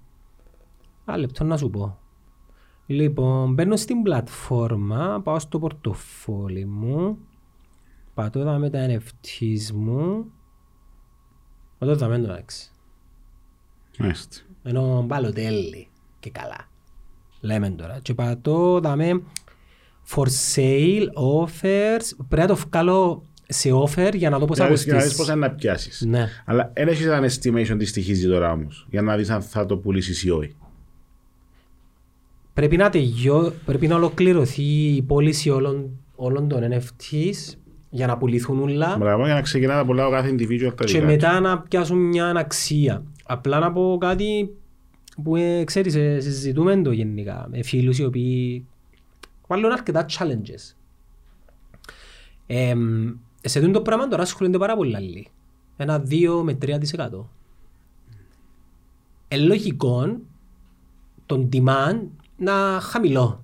Ένα λεπτό να σου πω. Λοιπόν, μπαίνω στην πλατφόρμα, πάω στο πορτοφόλι μου, πατώ εδώ με τα NFTs μου, πατώ εδώ με το εντάξει. Μάλιστα. Ενώ μπαλοτέλει και καλά. Λέμε τώρα. Και πατώ δαμε for sale, offers. Πρέπει να το βγάλω σε offer για να δω πώς θα Για να δεις- για να δεις κοστίσει. πώς θα να πιάσεις. Ναι. Αλλά δεν έχεις ένα estimation τι στοιχίζει τώρα όμως. Για να δεις αν θα το πουλήσεις ή όχι. Πρέπει να, τελειώ, πρέπει να ολοκληρωθεί η πώληση όλων, όλων των NFTs για να πουληθούν όλα Μπράβο, για να ξεκινά να πουλάω κάθε individual τα και δικά του. μετά να πιάσουν μια αξία. Απλά να πω κάτι που ε, ξέρεις, ε, συζητούμε το γενικά με φίλους οι οποίοι βάλουν αρκετά challenges. Ε, σε αυτό το πράγμα τώρα ασχολούνται πάρα πολύ άλλοι. Ένα 2 με 3%. Ε, λογικό τον demand να χαμηλό.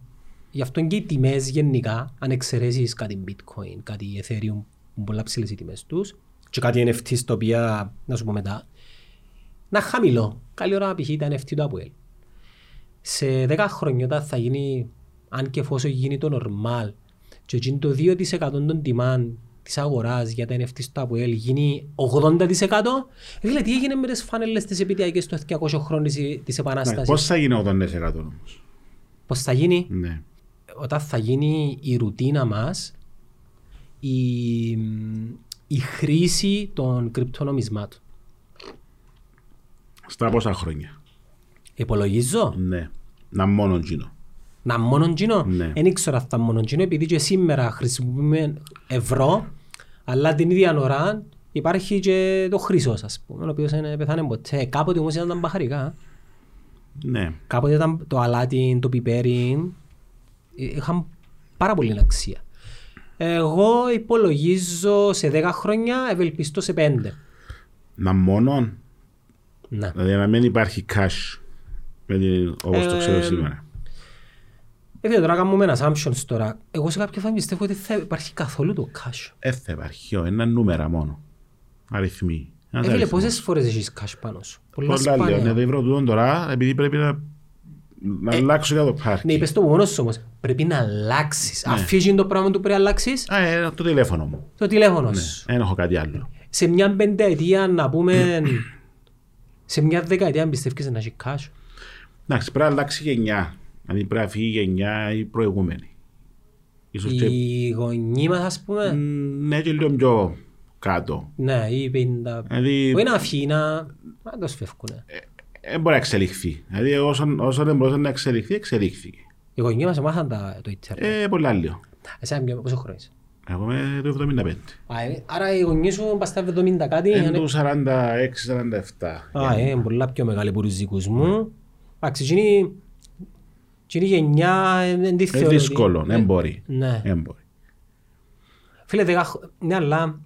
Γι' αυτό και οι τιμές γενικά, αν εξαιρέσεις κάτι bitcoin, κάτι ethereum, που είναι πολλά ψηλές οι τιμές τους, και κάτι NFT τα οποία, να σου πω μετά, να χαμηλό. Καλή ώρα π.χ. τα NFT του Apple. Σε 10 χρόνια όταν θα γίνει, αν και εφόσον γίνει το normal, και εκείνο το 2% των demand της αγοράς για τα NFT στο Apple γίνει 80%, δηλαδή τι έγινε με τις φάνελες τις επιτυχιακές του 200 χρόνων της, της Ναι, Επανάστασης. Πώς θα γίνει 80% όμως; Πώς θα γίνει, Ναι. Όταν θα γίνει η ρουτίνα μας η, η χρήση των κρυπτονομισμάτων. Στα πόσα χρόνια; Υπολογίζω Ναι. Να μόνο γίνω. να μόνο κοινό. Ναι. Δεν ήξερα αυτά μόνο κοινό επειδή και σήμερα χρησιμοποιούμε ευρώ αλλά την ίδια ώρα υπάρχει και το χρυσός ας πούμε ο οποίος δεν πεθάνε ποτέ. Κάποτε όμως ήταν τα μπαχαρικά. Ναι. Κάποτε ήταν το αλάτι, το πιπέρι είχαν πάρα πολύ αξία. Εγώ υπολογίζω σε 10 χρόνια, ευελπιστώ σε 5. Να μόνο. Ναι. Δηλαδή να μην υπάρχει cash. με την- Όπως το ξέρω Ε, σήμερα. Έφυγε τώρα κάνουμε ένα assumptions τώρα. Εγώ σε κάποια φάση πιστεύω ότι θα υπάρχει καθόλου το cash. Ε, θα υπάρχει, όχι, ένα νούμερα μόνο. Αριθμοί. Ε, Ένας φίλε, αριθμός. πόσες φορές έχεις cash πάνω σου; Πολλά Πολλά λέω, ναι, σπάνια. δεν βρω τούτον τώρα, επειδή πρέπει να, να αλλάξω για το πάρκι. Ναι, είπες το μόνος σου όμως. Πρέπει να αλλάξεις. Αφήσεις το πράγμα που πρέπει να αλλάξεις, Α, ε, το τηλέφωνο μου. το τηλέφωνο σου. Δεν έχω κάτι άλλο. Σε μια πενταετία να πούμε... σε μια δεκαετία πιστεύεις να έχει cash; Εντάξει, πρέπει να αλλάξει γενιά. Δηλαδή πρέπει να φύγει η γενιά η προηγούμενη. Ίσως και, Οι γονείς μας ας πούμε. μ, ναι, και λίγο πιο κάτω. Ναι, ή πενήντα... Δηλαδή, Όχι να φύγει, να... να το σφεύκουνε. Δεν μπορεί να εξελιχθεί. Δηλαδή, όσον, όσον δεν μπορούσε να εξελιχθεί, εξελίχθηκε. Οι γονείς μας μάθαν τα- το ίντερνετ. Ε, πολλά λίγο. Εσένα ποιο- πόσο χρόνο είσαι. Εγώ είμαι το 75. Α, ε, Άρα οι γονείς σου πας στα 70 κάτι. Είναι είναι- το 46-47. Α, ε, είναι πολλά πιο μεγάλη από τους δικούς μου. Εντάξει, εκείνη εκείνη η γενιά ε, δεν τη Είναι θεωρώ. ότι- δύσκολο, δεν μπορεί. Ναι. Δεν μπορεί. Φίλε, δεκα χ- ναι, αλλά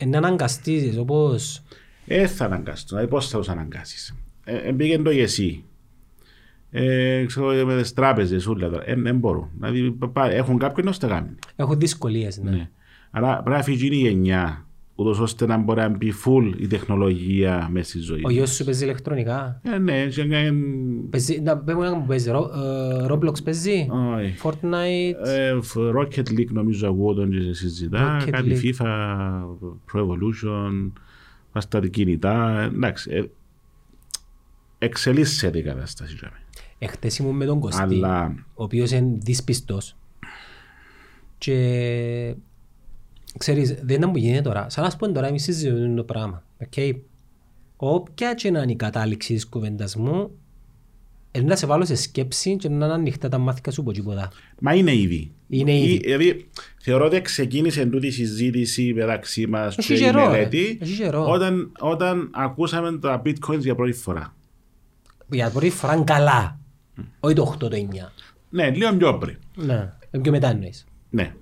είναι αναγκαστείς όπως... Ε, θα αναγκάσω. Δηλαδή, πώς θα τους αναγκάσεις; Ε, ε, πήγαινε το εσύ. Ε, ξέρω, με τις τράπεζες, όλα τώρα. Ε, δεν μπορούν. Δηλαδή, πα- πα- έχουν κάποιον να στο κάνει. Έχουν δυσκολίες, ναι. Ναι. Άρα πρέπει να φύγει η γενιά, ούτως ώστε να μπορεί να μπει full η τεχνολογία μέσα στη ζωή. Ο γιος σου παίζει ηλεκτρονικά; Ε, ναι, και να- Παίζει, να πες μου ένα που παίζει, Ρο- ε, Roblox παίζει, όχι. Fortnite; Ε, φ- Rocket League νομίζω ακούω τον και συζητά, Rocket κάτι League. FIFA, Pro Evolution, πας στα κινητά, εντάξει. Ε, εξελίσσεται η κατάσταση. για μένα. Εχθές ήμουν με τον Κωστή, Αλλά ο οποίος είναι δυσπιστός. Και ξέρεις, δεν ήταν που γίνεται τώρα. Σαν να σου πω τώρα, εμείς συζητούμε το πράγμα. Okay. Όποια και να είναι η κατάληξη της κουβέντας μου, είναι να σε βάλω σε σκέψη και να είναι ανοιχτά τα μάθηκα σου από τίποτα. Μα είναι ήδη. Είναι ήδη. Ή- Δηλαδή, θεωρώ ότι ξεκίνησε τούτη η συζήτηση μεταξύ μας Έχει και η καιρό, μελέτη ε. Έχει καιρό. όταν, όταν ακούσαμε τα bitcoins για πρώτη φορά. Για πρώτη φορά είναι καλά. Όχι το 8 το 9. Ναι, λίγο πιο πριν. Ναι. Ε, Πιο μετά εννοείς. Ναι.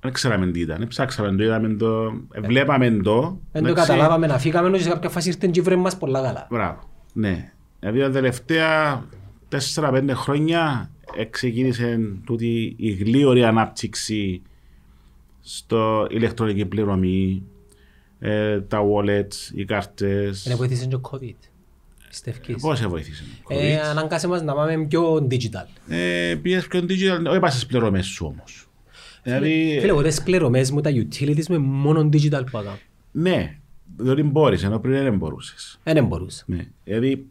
Δεν ξέραμε τι ήταν. Ψάξαμε το, είδαμε το, ε, βλέπαμε το. Δεν το εντάξει. καταλάβαμε να φύγαμε, ενώ σε κάποια φάση ήρθαν και βρέμε μας πολλά καλά. Μπράβο. Ναι. Δηλαδή τα τελευταία 4-5 χρόνια ε, ξεκίνησε τούτη η γλίωρη ανάπτυξη στο ηλεκτρονική πληρωμή, ε, τα wallets, οι κάρτες. Είναι βοήθησε και ο COVID. Πιστεύεις. Πώς σε βοήθησε. Ε, ανάγκασε μας να πάμε πιο digital. Ε, πήγες πιο digital, όχι πας στις πληρωμές σου όμως. Δηλαδή, Φίλε, εγώ τις πληρωμές μου, τα utilities με μόνο digital που έκανα. ναι, διότι μπορείς, ενώ πριν δεν μπορούσες. Ε, Δεν μπορούσα. Ναι. Δηλαδή,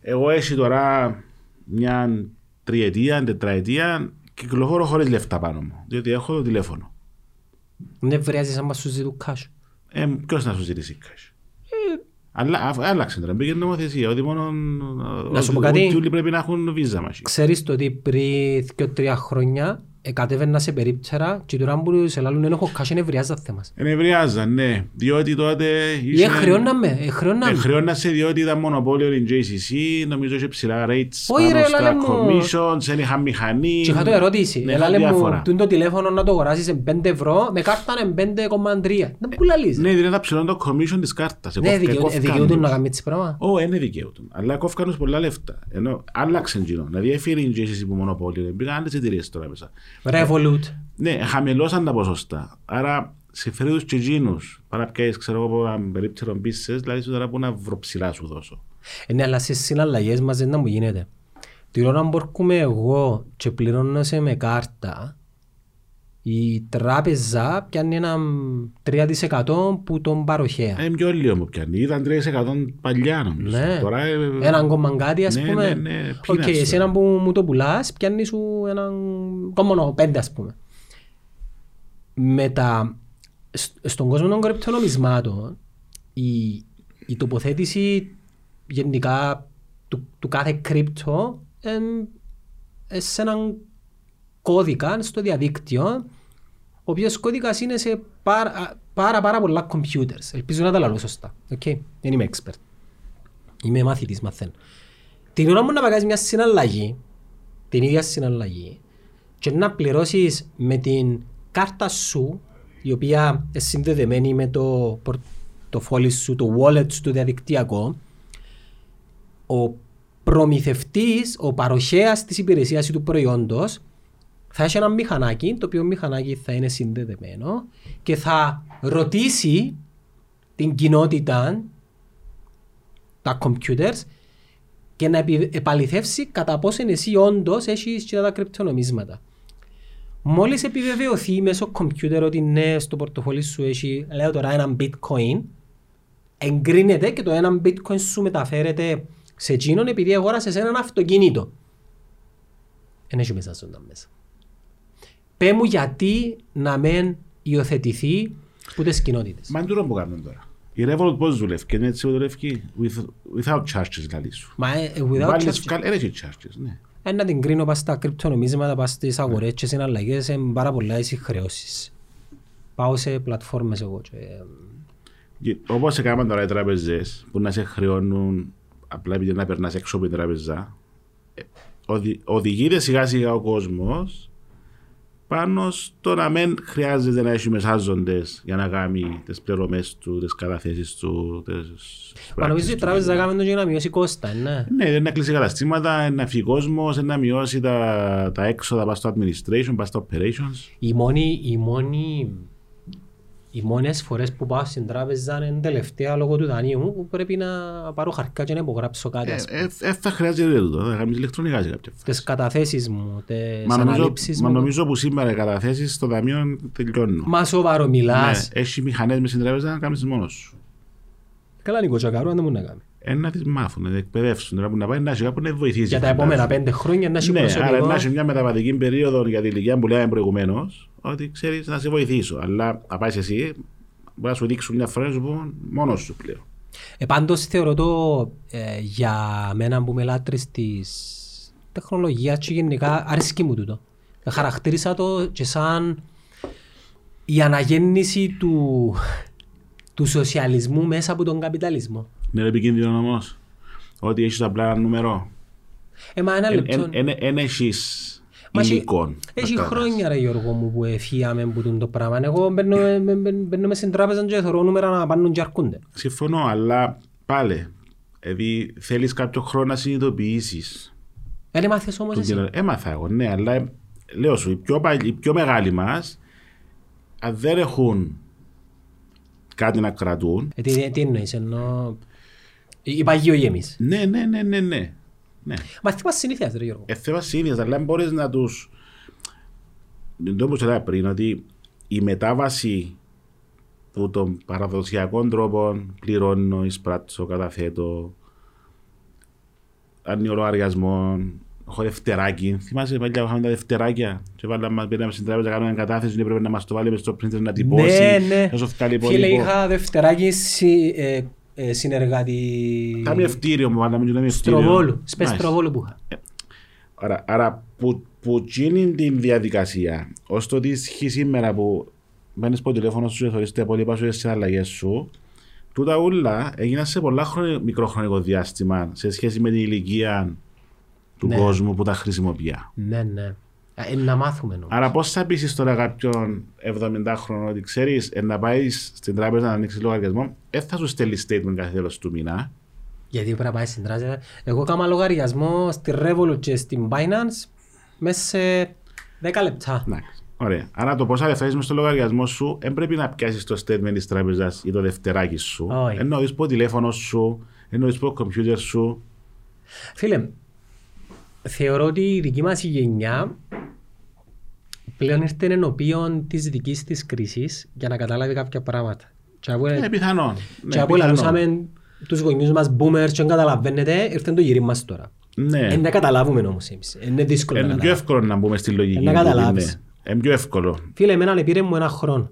εγώ έτσι τώρα μια τριετία, τετραετία, κυκλοφορώ χωρίς λεφτά πάνω μου, διότι έχω το τηλέφωνο. Δεν βρειάζεις αν μας σου ζητούν cash. Ε, ποιος να σου ζητήσει cash; Αλλά α- άλλαξε τώρα, μπήκε νομοθεσία, ότι μόνο Να σου πω ότι- κάτι. ότι όλοι πρέπει να έχουν βίζα μαζί. Ξέρεις το ότι πριν και τρία χρόνια ε, κατέβαινα σε περίπτερα και τώρα που σε λάλλον δεν έχω cash είναι βρειάζα θέμας. Ενευριάζαν, ναι, διότι τότε Ή χρεώναμε, ε, χρεώναμε. Χρεώνασε διότι ήταν μονοπόλιο η JCC, νομίζω είχε ψηλά rates Όχι, πάνω ρε, στα λάλε μου. commissions, δεν είχαν μηχανή. Και είχα το ερώτηση. Ναι, Έλα είχαν λέει μου, διάφορα. τούν το τηλέφωνο να το αγοράσεις σε 5 ευρώ, με κάρτα είναι 5,3. Δεν που λαλείς. Ναι, δηλαδή ήταν ψηλό το commission της κάρτας. Ναι, Εκόφ- δικαιού- ε, εκόφκαν δικαιούται τους. να κάνει έτσι πράγμα. Ω, είναι δικαιούτον. Αλλά κόφκαν τους πολλά λεφτά. Ενώ άλλαξε εκείνο. Δηλαδή έφυγε η JCC που μονοπόλιο. Πήγαν άλλες εταιρείες τώρα μέσα. Revolut. Ναι, χαμηλώσαν τα ποσοστά. Άρα συμφέρει τους και εκείνους. Παρά πιάσεις, ξέρω εγώ, από έναν περίπτερο πίσες, δηλαδή σου τώρα που να βροψηλά σου δώσω. Ε, Ναι, αλλά στις συναλλαγές μας δεν μου γίνεται. Την ώρα που μπορούμε εγώ και πληρώνω σε με κάρτα, η τράπεζα πιάνει ένα 3% που τον παροχέα. Ε, πιο λίγο μου πιάνει. Ήταν 3% παλιά νομίζω. Ναι. Τώρα, ε, Έναν κόμμα κάτι ας ναι, πούμε. ναι, ναι, OK, peanuts εσένα τώρα. που μου το πουλάς πιάνεις σου έναν common πέντε ας πούμε. Με τα... σ- Στον κόσμο των κρυπτονομισμάτων η, η τοποθέτηση γενικά του, του κάθε crypto εμ, ε, σε έναν κώδικα στο διαδίκτυο ο οποίος κώδικας είναι σε πάρα πάρα, πάρα πολλά computers. Ελπίζω να τα λέω σωστά. Okay. Δεν είμαι expert. Είμαι μαθητής, μαθαίνω. Την ώρα μου να παγάζεις μια συναλλαγή, την ίδια συναλλαγή, και να πληρώσεις με την κάρτα σου, η οποία είναι συνδεδεμένη με το πορτοφόλι σου, το wallet σου, το διαδικτυακό, ο προμηθευτής, ο παροχέας της υπηρεσίας ή του προϊόντος θα έχει ένα μηχανάκι, το οποίο μηχανάκι θα είναι συνδεδεμένο και θα ρωτήσει την κοινότητα, τα computers, και να επι- επαληθεύσει κατά πόσο εσύ όντως έχεις και τα κρυπτονομίσματα. Μόλις επιβεβαιωθεί μέσω κομπιούτερ ότι ναι, στο πορτοφόλι σου έχει, λέω τώρα, ένα bitcoin, εγκρίνεται και το ένα bitcoin σου μεταφέρεται σε εκείνον επειδή αγόρασες έναν αυτοκίνητο. Δεν έχει μέσα στον μέσα. Πέ μου γιατί να μην υιοθετηθεί που τις κοινότητες. Μα είναι τούτο που κάνουν τώρα. Η Revolut πώς δουλεύει, και είναι έτσι που δουλεύει, with, without charges δηλαδή σου. Μα ε, ε, without Βάλεις, charge- βγάλ- δεν έχει charges, ναι. Ε, να την κρίνω πας στα κρυπτονομίσματα, πας στις αγορές και συναλλαγές, είναι πάρα πολλά οι συγχρεώσεις. Πάω σε πλατφόρμες εγώ και... ε, Και Όπως έκαναν τώρα οι τράπεζες που να σε χρεώνουν απλά επειδή να περνάς έξω από την τράπεζα, ε, οδη- οδηγείται σιγά σιγά ο κόσμος πάνω στο να μην χρειάζεται να έχει μεσάζοντες για να κάνει τις πληρωμές του, τις καταθέσεις του, τις Μα νομίζω η πράξεις του. τράπεζα κάνουμε το για να μειώσει κόστα, ναι. Ναι, να κλείσει καταστήματα, να φύγει κόσμος, να μειώσει τα, τα έξοδα πας στο administration, πας στο operations. Η μόνη, η μόνη, οι μόνες φορές που πάω στην τράπεζα είναι τελευταία λόγω του δανείου μου που πρέπει να πάρω χαρκά και να υπογράψω κάτι. ας πούμε. Ε, ε, ε, θα χρειάζεται τούτο, θα κάνεις ηλεκτρονικά σε κάποια φορά. Τις καταθέσεις μου, τις Μα νομίζω, αναλήψεις μα μου. νομίζω που σήμερα οι καταθέσεις στο ταμείο τελειώνουν. Μα σοβαρό Ναι, μιλάς. έχει μηχανές μες στην τράπεζα να κάνεις μόνος σου. Καλά Νίκο Τσακαρού, αν δεν μου να κάνει. Ε, να τις μάθουν, να τις εκπαιδεύσουν, τώρα που να πάει να έχει κάπου να βοηθήσεις. Για τα φαντάζομαι. επόμενα πέντε χρόνια να έχει Ναι, άρα προσωπικό. να έχει μια μεταβατική περίοδο για την ηλικία που λέγαμε προηγουμένως, ότι ξέρεις να σε βοηθήσω. Αλλά να πάεις εσύ, μπορεί να σου δείξουν μια φορά να σου πούν μόνος σου πλέον. Ε, πάντως θεωρώ το ε, για μένα που είμαι λάτρης της τεχνολογίας και γενικά αρέσκει μου τούτο. Ε, Χαρακτήρισα το και σαν η αναγέννηση του, του σοσιαλισμού μέσα από τον καπιταλισμό. Είναι επικίνδυνο όμω ότι έχεις απλά ένα νούμερο. Ε, μα ένα λεπτό. Δεν έχεις Μα έχει- υλικών. Έχει να κάνεις. χρόνια ρε Γιώργο μου που εφίαμε που τούν το πράγμα. Εγώ μπαίνω, μπαίνω- μπαίνω μες στην τράπεζα και θεωρώ νούμερα να πάνουν και αρκούνται. Συμφωνώ, αλλά πάλι. Δηλαδή θέλεις κάποιο χρόνο να συνειδητοποιήσεις. Δεν μάθες όμως εσύ. Έμαθα εγώ, ναι, αλλά ε, λέω σου, οι πιο, παλι- οι πιο μεγάλοι μας, αν δεν έχουν κάτι να κρατούν, Ε, τι, τι εννοείς, εννοώ... Οι οι παγιογέμεις. ναι, ναι, ναι, ναι, ναι. ναι. Μα θυμάσαι συνήθειας ρε Γιώργο. Ε, θέμα ίδιας, αλλά μπορείς να τους... Το όπως έλεγα πριν, ότι η μετάβαση που των παραδοσιακών τρόπων πληρώνω, εισπράττω, καταθέτω, αν είναι λογαριασμό, έχω δευτεράκι. Θυμάσαι παλιά είχαμε τα δευτεράκια και βάλαμε μας πήραμε στην τράπεζα, κάνουμε κατάθεση και έπρεπε να μας το βάλει μες στο printer να τυπώσει. Ναι, ναι. Να σου βγάλει Φίλε, υπόλοιπο. είχα δευτεράκι συ, ε, ε, συνεργάτη... Ταμιευτήριο μου βάλαμε και ταμιευτήριο. Στροβόλου. Σπες Nice. Στροβόλου που είχα. Άρα, άρα που, που εκείνη την διαδικασία, ως το τι ισχύει σήμερα που μπαίνεις στο τηλέφωνο σου και θεωρείς τα υπόλοιπα σου στις αλλαγές σου, τούτα ούλα έγιναν σε πολλά χρονι, μικρό χρονικό διάστημα σε σχέση με την ηλικία του Ναι. κόσμου που τα χρησιμοποιεί. Ναι, ναι. Ε, να μάθουμε νομίζω. Άρα πώς θα πείσεις τώρα κάποιον 70χρονο ότι ξέρεις ε, να πάεις στην τράπεζα να ανοίξεις λογαριασμό, δεν θα σου στέλνει statement κάθε τέλος του μήνα. Γιατί πρέπει να πάεις στην τράπεζα. Εγώ κάμα λογαριασμό στη Revolut και στην Binance μέσα σε 10 λεπτά. Εντάξει. Ωραία. Άρα το πόσα λεφτά έχεις μες στο λογαριασμό σου δεν πρέπει να πιάσεις το statement της τράπεζας ή το δευτεράκι σου. Όχι. Ενώ δεις πω τηλέφωνος σου, ενώ δεις πω κομπιούτερ σου. Φίλε, θεωρώ ότι η δική μας γενιά πλέον ήρθε ενώπιον της δικής της κρίσης για να καταλάβει κάποια πράγματα. Και από, Ε, πιθανόν. και Ναι, από πιθανόν. λαλούσαμε τους γονιούς μας boomers και δεν καταλαβαίνετε, ήρθε το γυρί μας τώρα. Ναι. Ε, να καταλάβουμε όμως εμείς. Είναι δύσκολο να Είναι πιο καταλάβουμε. εύκολο να μπούμε στη λογική. Ε, να του, καταλάβεις. ναι. Είναι πιο εύκολο. Φίλε, εμένα πήρε μου ένα χρόνο.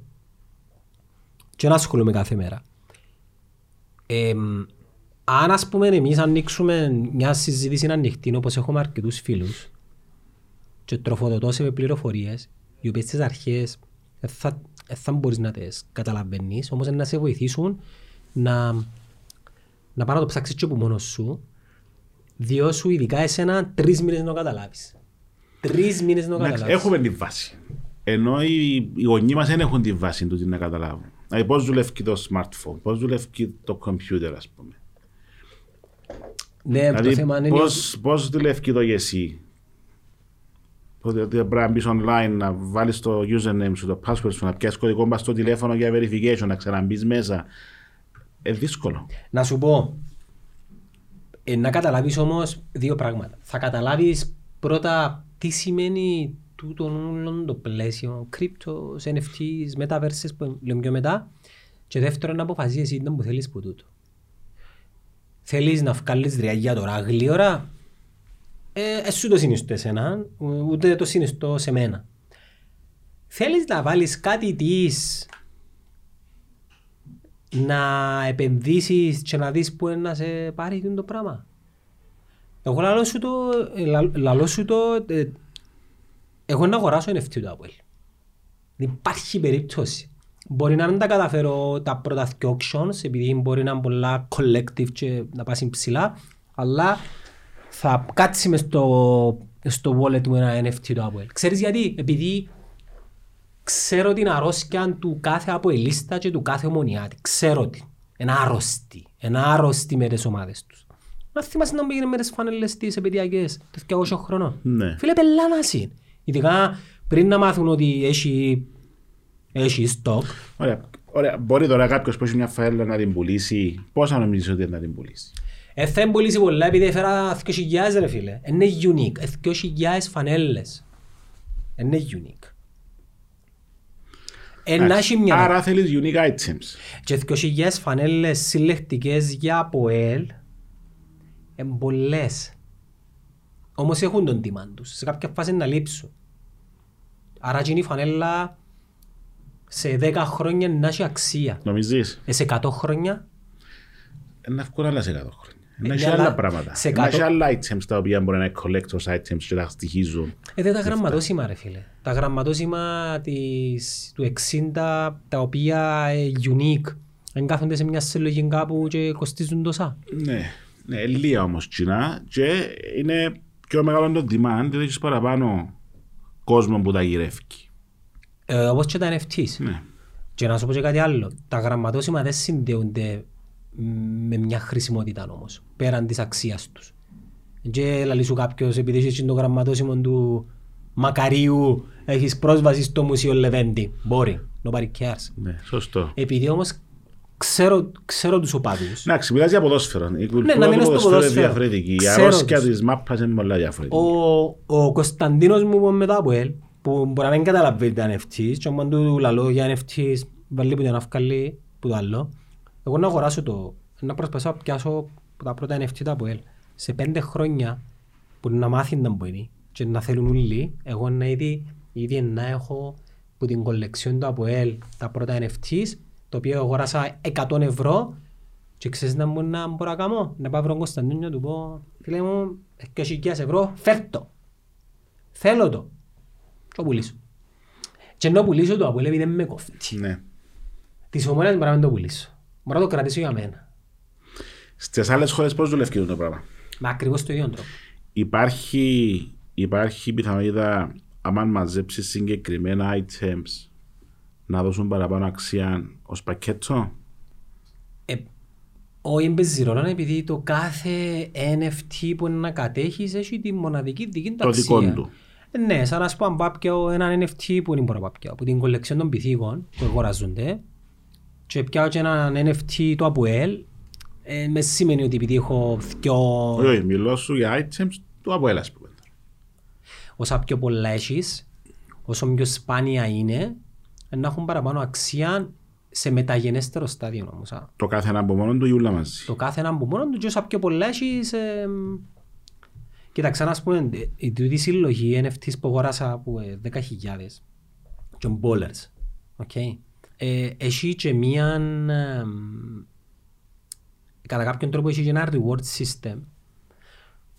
Και να ασχολούμαι κάθε μέρα. Ε, αν ας πούμε εμείς ανοίξουμε μια συζήτηση ανοιχτή όπως έχουμε αρκετούς φίλους και τροφοδοτώ σε με πληροφορίες οι οποίες στις αρχές δεν θα, δεν θα μπορείς να τις καταλαβαίνεις όμως να σε βοηθήσουν να, να πάει να το ψάξεις και από μόνος σου διότι σου ειδικά εσένα τρεις μήνες να το καταλάβεις. Τρεις μήνες να το Εντάξει, καταλάβεις. έχουμε τη βάση. Ενώ οι, οι γονείς μας δεν έχουν τη βάση του να καταλάβουν. Δηλαδή πώς δουλεύει το smartphone, πώς δουλεύει το computer ας πούμε. Ναι, το Δηλαδή, θέμα είναι... πώς, πώς δουλεύει το για εσύ; Ότι ότι πρέπει να μπεις online, να βάλεις το username σου, το password σου, να πιάσεις κωδικό μπας στο τηλέφωνο για verification, να ξαναμπείς μέσα. Ε, δύσκολο. Να σου πω, ε, να καταλάβεις όμως δύο πράγματα. Θα καταλάβεις πρώτα τι σημαίνει τούτο όλο το πλαίσιο, cryptos, NFTs, metaverses που λέμε πιο μετά και δεύτερον να αποφασίσεις εσύ τι που θέλεις που τούτο. Θέλεις να βγάλεις δριαγιά τώρα γλύωρα, ε, ε, σου το συνιστώ εσένα, ούτε το συνιστώ σε μένα. Θέλεις να βάλεις κάτι της να επενδύσεις και να δεις που είναι να σε πάρει το πράγμα. Εγώ λαλώ σου το, ε, λα- λαλώ σου το ε, εγώ να αγοράσω NFT του Apple. Δεν υπάρχει περίπτωση. Μπορεί να μην τα καταφέρω τα πρώτα δύο auctions, επειδή μπορεί να είναι πολλά collective και να πάσει ψηλά, αλλά θα κάτσει μες στο, στο wallet μου ένα NFT του Apple. Ξέρεις γιατί, επειδή ξέρω την αρρώσκια του κάθε αποελίστα και του κάθε ομονιάτη. Ξέρω την. Είναι άρρωστη. Είναι άρρωστη με τις ομάδες τους. Να θυμάσαι να πήγαινε με τις φανέλες τις επαιδειακές, το 200 χρονών. Ναι. Φίλε, πελάνας είναι. Ειδικά πριν να μάθουν ότι έχει, έχει στόκ, Ωραία. Ωραία. Μπορεί τώρα κάποιος που έχει μια φαέλα να την πουλήσει. Πόσα νομίζεις ότι να την πουλήσει; ε, θα εμπολίσει πολλά επειδή έφερα 2.000 ρε φίλε. Είναι unique. Ε, 2.000 φανέλες. Είναι unique. Ε, να έχει μια Άρα θέλεις unique items. Και 2.000 φανέλες συλλεκτικές για από ελ είναι πολλές. Όμως έχουν τον τιμάν τους. Σε κάποια φάση να λείψουν. Άρα και είναι η φανέλα σε 10 χρόνια να έχει αξία. Νομίζεις; Ε, σε 100 χρόνια Ε, Να βγουν άλλα σε 100 χρόνια. Ε, Να έχει ναι, αλλά άλλα πράγματα. σε Να έχει 100 άλλα items τα οποία μπορεί να είναι collectors items και να στοιχίζουν. Ε, δεν τα γραμματόσημα ρε φίλε. Τα γραμματόσημα της, του 60 τα οποία ε, unique δεν κάθονται σε μια συλλογή κάπου και κοστίζουν τόσα. Ναι. Ναι, λίγα όμως κοινά και είναι πιο μεγάλο το demand διότι έχεις παραπάνω κόσμο που τα γυρεύει. Ε, όπως και τα NFTs. Ναι. Και να σου πω και κάτι άλλο. Τα γραμματόσημα δεν συνδέονται με μια χρησιμότητα όμως, πέραν της αξίας τους. Και λαλεί σου κάποιος, επειδή έχεις το γραμματόσημο του Μακαρίου, έχεις πρόσβαση στο Μουσείο Λεβέντη. Μπορεί, nobody cares. Ναι, σωστό. Επειδή όμως ξέρω, ξέρω τους οπαδούς, Εντάξει, μιλάς για ποδόσφαιρο. Η Ναι, κουλτούρα να του μείνω στο ποδοσφαίρου είναι ποδόσφαιρο. διαφορετική. Η Ξέρω αρρώσκια τους. της μάπας είναι πολλά διαφορετική. ο, ο Κωνσταντίνος μου που μετά από ελ, που μπορεί να μην καταλαβαίνει τα NFTs, και όταν του λαλώ για NFTs, βάλει που δεν βγάλει που το άλλο, εγώ να αγοράσω το, να προσπαθήσω να πιάσω τα πρώτα NFT τα από ελ. Σε πέντε χρόνια που να μάθει να μπορεί και να θέλουν όλοι, εγώ να ήδη, ήδη να έχω που την κολεξιόν του από ελ τα πρώτα NFTs, το οποίο αγοράσα 100 ευρώ και ξέρεις να μου να μπορώ να κάνω, να πάω βρω τον Κωνσταντίνο να του πω «Φίλε μου, 2.000 ευρώ, φέρ' το, θέλω το» και το πουλήσω. Και ενώ πουλήσω το από επειδή δεν με κόφτει. Ναι. Της ομόνιας μπορώ να μην το πουλήσω. Μπορώ να το κρατήσω για μένα. Στις άλλες χώρες πώς δουλεύει το πράγμα; Με ακριβώς το ίδιο τρόπο. Υπάρχει, υπάρχει πιθανότητα άμα μαζέψεις συγκεκριμένα items να δώσουν παραπάνω αξία ως πακέτο; Ε, όχι εμπαιζει ρόλο επειδή το κάθε NFT που είναι να κατέχεις έχει τη μοναδική δική του Το αξία. δικό του. Ε, Ναι, σαν να σου πω αν πάω πιάω ένα NFT που είναι μπορώ να πιάω, από την κολεξιόν των πυθίκων που αγοράζονται και πιάω και ένα NFT του Αποέλ, ε, μες σημαίνει ότι επειδή έχω δυο, Όχι, όχι, μιλώ σου για items του Αποέλ, ας πούμε. όσα πιο πολλά έχεις, όσο πιο σπάνια είναι, ε, να έχουν παραπάνω αξία σε μεταγενέστερο στάδιο όμως. α. Το κάθε ένα από μόνο του ή ούλα μαζί. Το κάθε έναν από μόνο του και όσα πιο πολλά έχεις... Ε, κοίταξε, να πούμε, ε, η τούτη συλλογή NFTs που αγοράσα από ε, 10.000 και ballers, okay. ε, έχει και μία... ε, κατά κάποιον τρόπο έχει και ένα reward system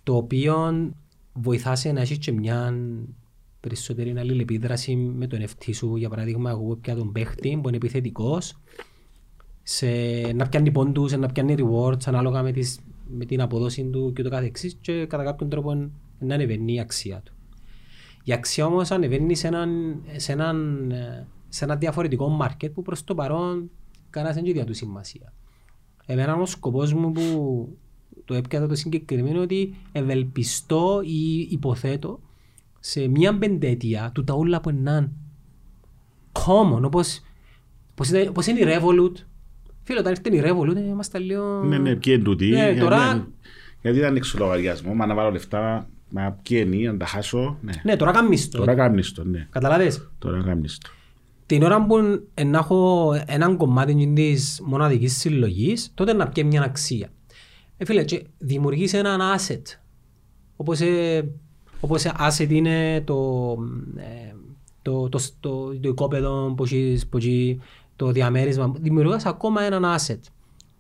το οποίο βοηθά σε να έχεις και μια περισσότερη αλληλεπίδραση με το NFT σου. Για παράδειγμα, εγώ πια τον παίχτη που είναι επιθετικός σε, να πιάνει πόντους, να πιάνει rewards ανάλογα με, τις, με την αποδόση του και το καθεξής και κατά κάποιον τρόπο να ανεβαίνει η αξία του. Η αξία όμως ανεβαίνει σε έναν, σε έναν, ε, σε ένα διαφορετικό market που προς το παρόν κανένας δεν έχει δια του σημασία. Εμένα ο σκοπός μου που το έπιατα το συγκεκριμένο ότι ευελπιστώ ή υποθέτω σε μια πεντέτεια του τα όλα που είναι common, όπως, όπως, ήταν, όπως είναι η Revolut. Φίλε, όταν ήρθε η Revolut, ε, είμαστε λίγο... Ναι, ναι, ποιοι είναι τούτοι. Ναι, γιατί- τώρα- Γιατί δεν ανοίξω λογαριασμό, μα να βάλω λεφτά, μα ποιοι είναι, να τα χάσω. Ναι. Ναι, τώρα κάνεις το. Τώρα κάνεις το, ναι. Καταλάβες; Τώρα κάνεις το. Την ώρα που ε, να έχω έναν κομμάτι της μοναδικής συλλογής, τότε να πιέ μια αξία. Ε, φίλε, και δημιουργείς έναν asset. Όπως, ε, όπως ε, asset είναι το, ε, το, το, το, το οικόπεδο που έχεις, που έχεις το διαμέρισμα. Δημιουργάς ακόμα έναν asset.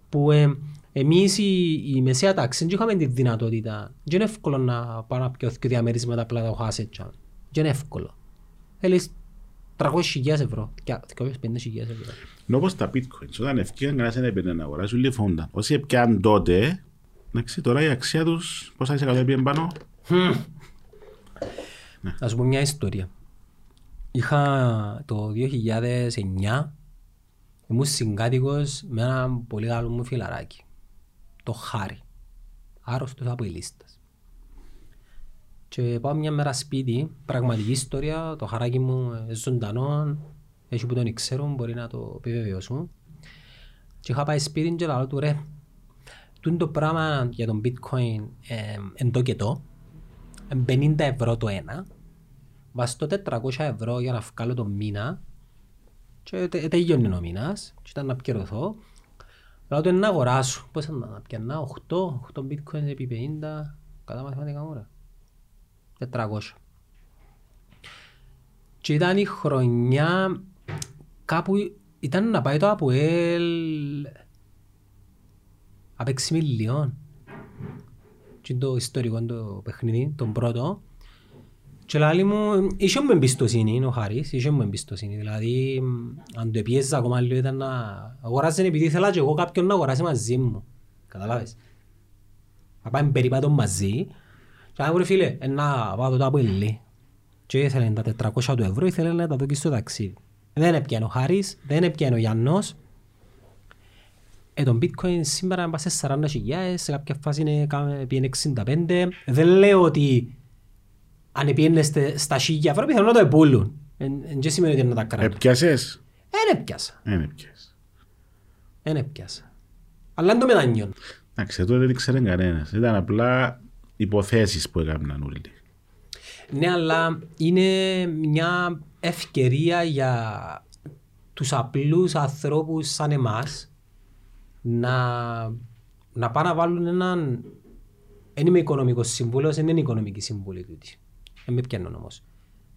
Που ε, εμείς η, η μεσαία τάξη δεν είχαμε τη δυνατότητα. Δεν είναι εύκολο να πάω να πιω δύο διαμερίσματα απλά να έχω asset. τζάμε. Δεν είναι εύκολο. Θέλεις 300.000 ευρώ, 250.000 ευρώ. Είναι όπως τα bitcoins. Όταν ευκαιρία κανένας δεν έπαιρνε να αγοράσει όλοι φόντα. Όσοι έπιαν τότε, εντάξει, τώρα η αξία τους, πόσα είσαι εκατό έπιαν πάνω; Να σου πω μια ιστορία. Είχα το 2009, ήμουν συγκάτοικος με ένα πολύ καλό μου φιλαράκι. Το Χάρη. Άρρωστος από η λίστας. Και πάω μια μέρα σπίτι, πραγματική ιστορία, το χαράκι μου ε, ζωντανό, έχει που τον ξέρω, μπορεί να το επιβεβαιώσουν. Και είχα πάει σπίτι και λέω του ρε, τούτο το πράγμα για τον bitcoin ε, εν το και το, 50 ευρώ το ένα, βαστώ 400 ευρώ για να βγάλω το μήνα και τε- τελειώνει ο μήνας και ήταν να πιερωθώ. Λέω του να αγοράσω. Πώς ήταν να πιανά, 8, 8 bitcoin επί 50, κατά μαθηματικά μου ρε. 400. Και ήταν η χρονιά κάπου ήταν να πάει το ΑΠΟΕΛ απ' 6 μιλιών. Και είναι το ιστορικό το παιχνίδι, τον πρώτο. Και λέει μου, είχε μου εμπιστοσύνη ο Χάρης, είχε μου εμπιστοσύνη. Δηλαδή, μ, αν το πιέζα ακόμα λίγο ήταν να αγοράσει επειδή ήθελα και εγώ κάποιον να αγοράσει μαζί μου. Καταλάβες. Να πάμε περίπατο μαζί. Και λέει μου ρε φίλε, ε, να πάω το από ελί. Και ήθελε τα 400 του ευρώ, ήθελε να τα δω και στο ταξίδι. Δεν έπιανε ο Χάρης, δεν έπιανε ο Γιάννος. Ε, το bitcoin σήμερα είναι σε 40.000, σε κάποια φάση είναι κάμε- πήγαινε 65. Δεν λέω ότι αν πήγαινε στε- στα 1000 ευρώ πιθανόν να το επούλουν. Δεν σημαίνει ότι είναι να τα κρατούν. Έπιασες; Δεν έπιασα. Δεν έπιασες. Δεν έπιασα. Αλλά δεν το μετανιώνω. Εντάξει, τότε δεν ήξερε κανένας. Ήταν απλά υποθέσεις που έκαναν όλοι. Ναι, αλλά είναι μια ευκαιρία για τους απλούς ανθρώπους σαν εμάς να, να πάνε να βάλουν έναν... Δεν είμαι οικονομικός σύμβουλος, δεν είναι οικονομική σύμβουλη τούτη. Δεν με πιάνουν όμως.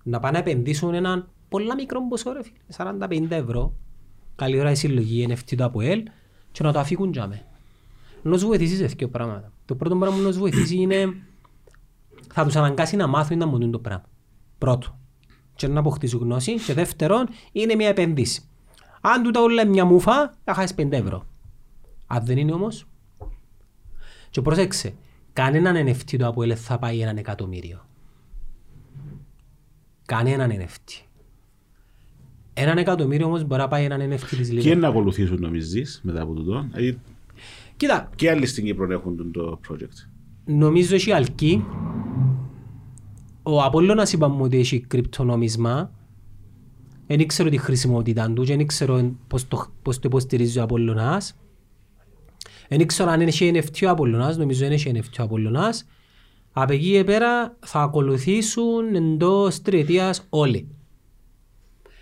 Να πάνε να επενδύσουν έναν πολλά μικρό ποσό, ρε φίλε, 40-50 ευρώ. Καλή ώρα η συλλογή NFT του ΑΠΟΕΛ και να το αφήκουν τζάμε. Να σου βοηθήσεις σε δύο πράγματα. Το πρώτο πράγμα που να σου βοηθήσει είναι θα τους αναγκάσει να μάθουν να μοντούν το πράγμα. Πρώτο. Και να αποκτήσουν γνώση. Και δεύτερον, είναι μια επένδυση. Αν τούτα όλα είναι μια μούφα, θα χάσεις 50 ευρώ. Αν δεν είναι όμως. Και πρόσεξε, κανέναν NFT το Αποέλ θα πάει έναν εκατομμύριο. Κανέναν NFT. Έναν εκατομμύριο όμως μπορεί να πάει έναν NFT της Και Λίγας. να ακολουθήσουν νομίζεις μετά από τούτο. Δηλαδή, Κοίτα, Και άλλοι στην Κύπρο έχουν το project; Νομίζω έχει αλκή. Ο Απόλλωνας είπαμε ότι έχει κρυπτονομίσμα. Δεν ήξερα τη χρησιμότητα του και δεν ήξερα πώς το, πώς το υποστηρίζει ο Απόλλωνας. Δεν ήξερα αν έχει NFT ο Απόλλωνας, νομίζω δεν έχει NFT ο Απόλλωνας. Από εκεί και πέρα θα ακολουθήσουν εντός τριετίας όλοι.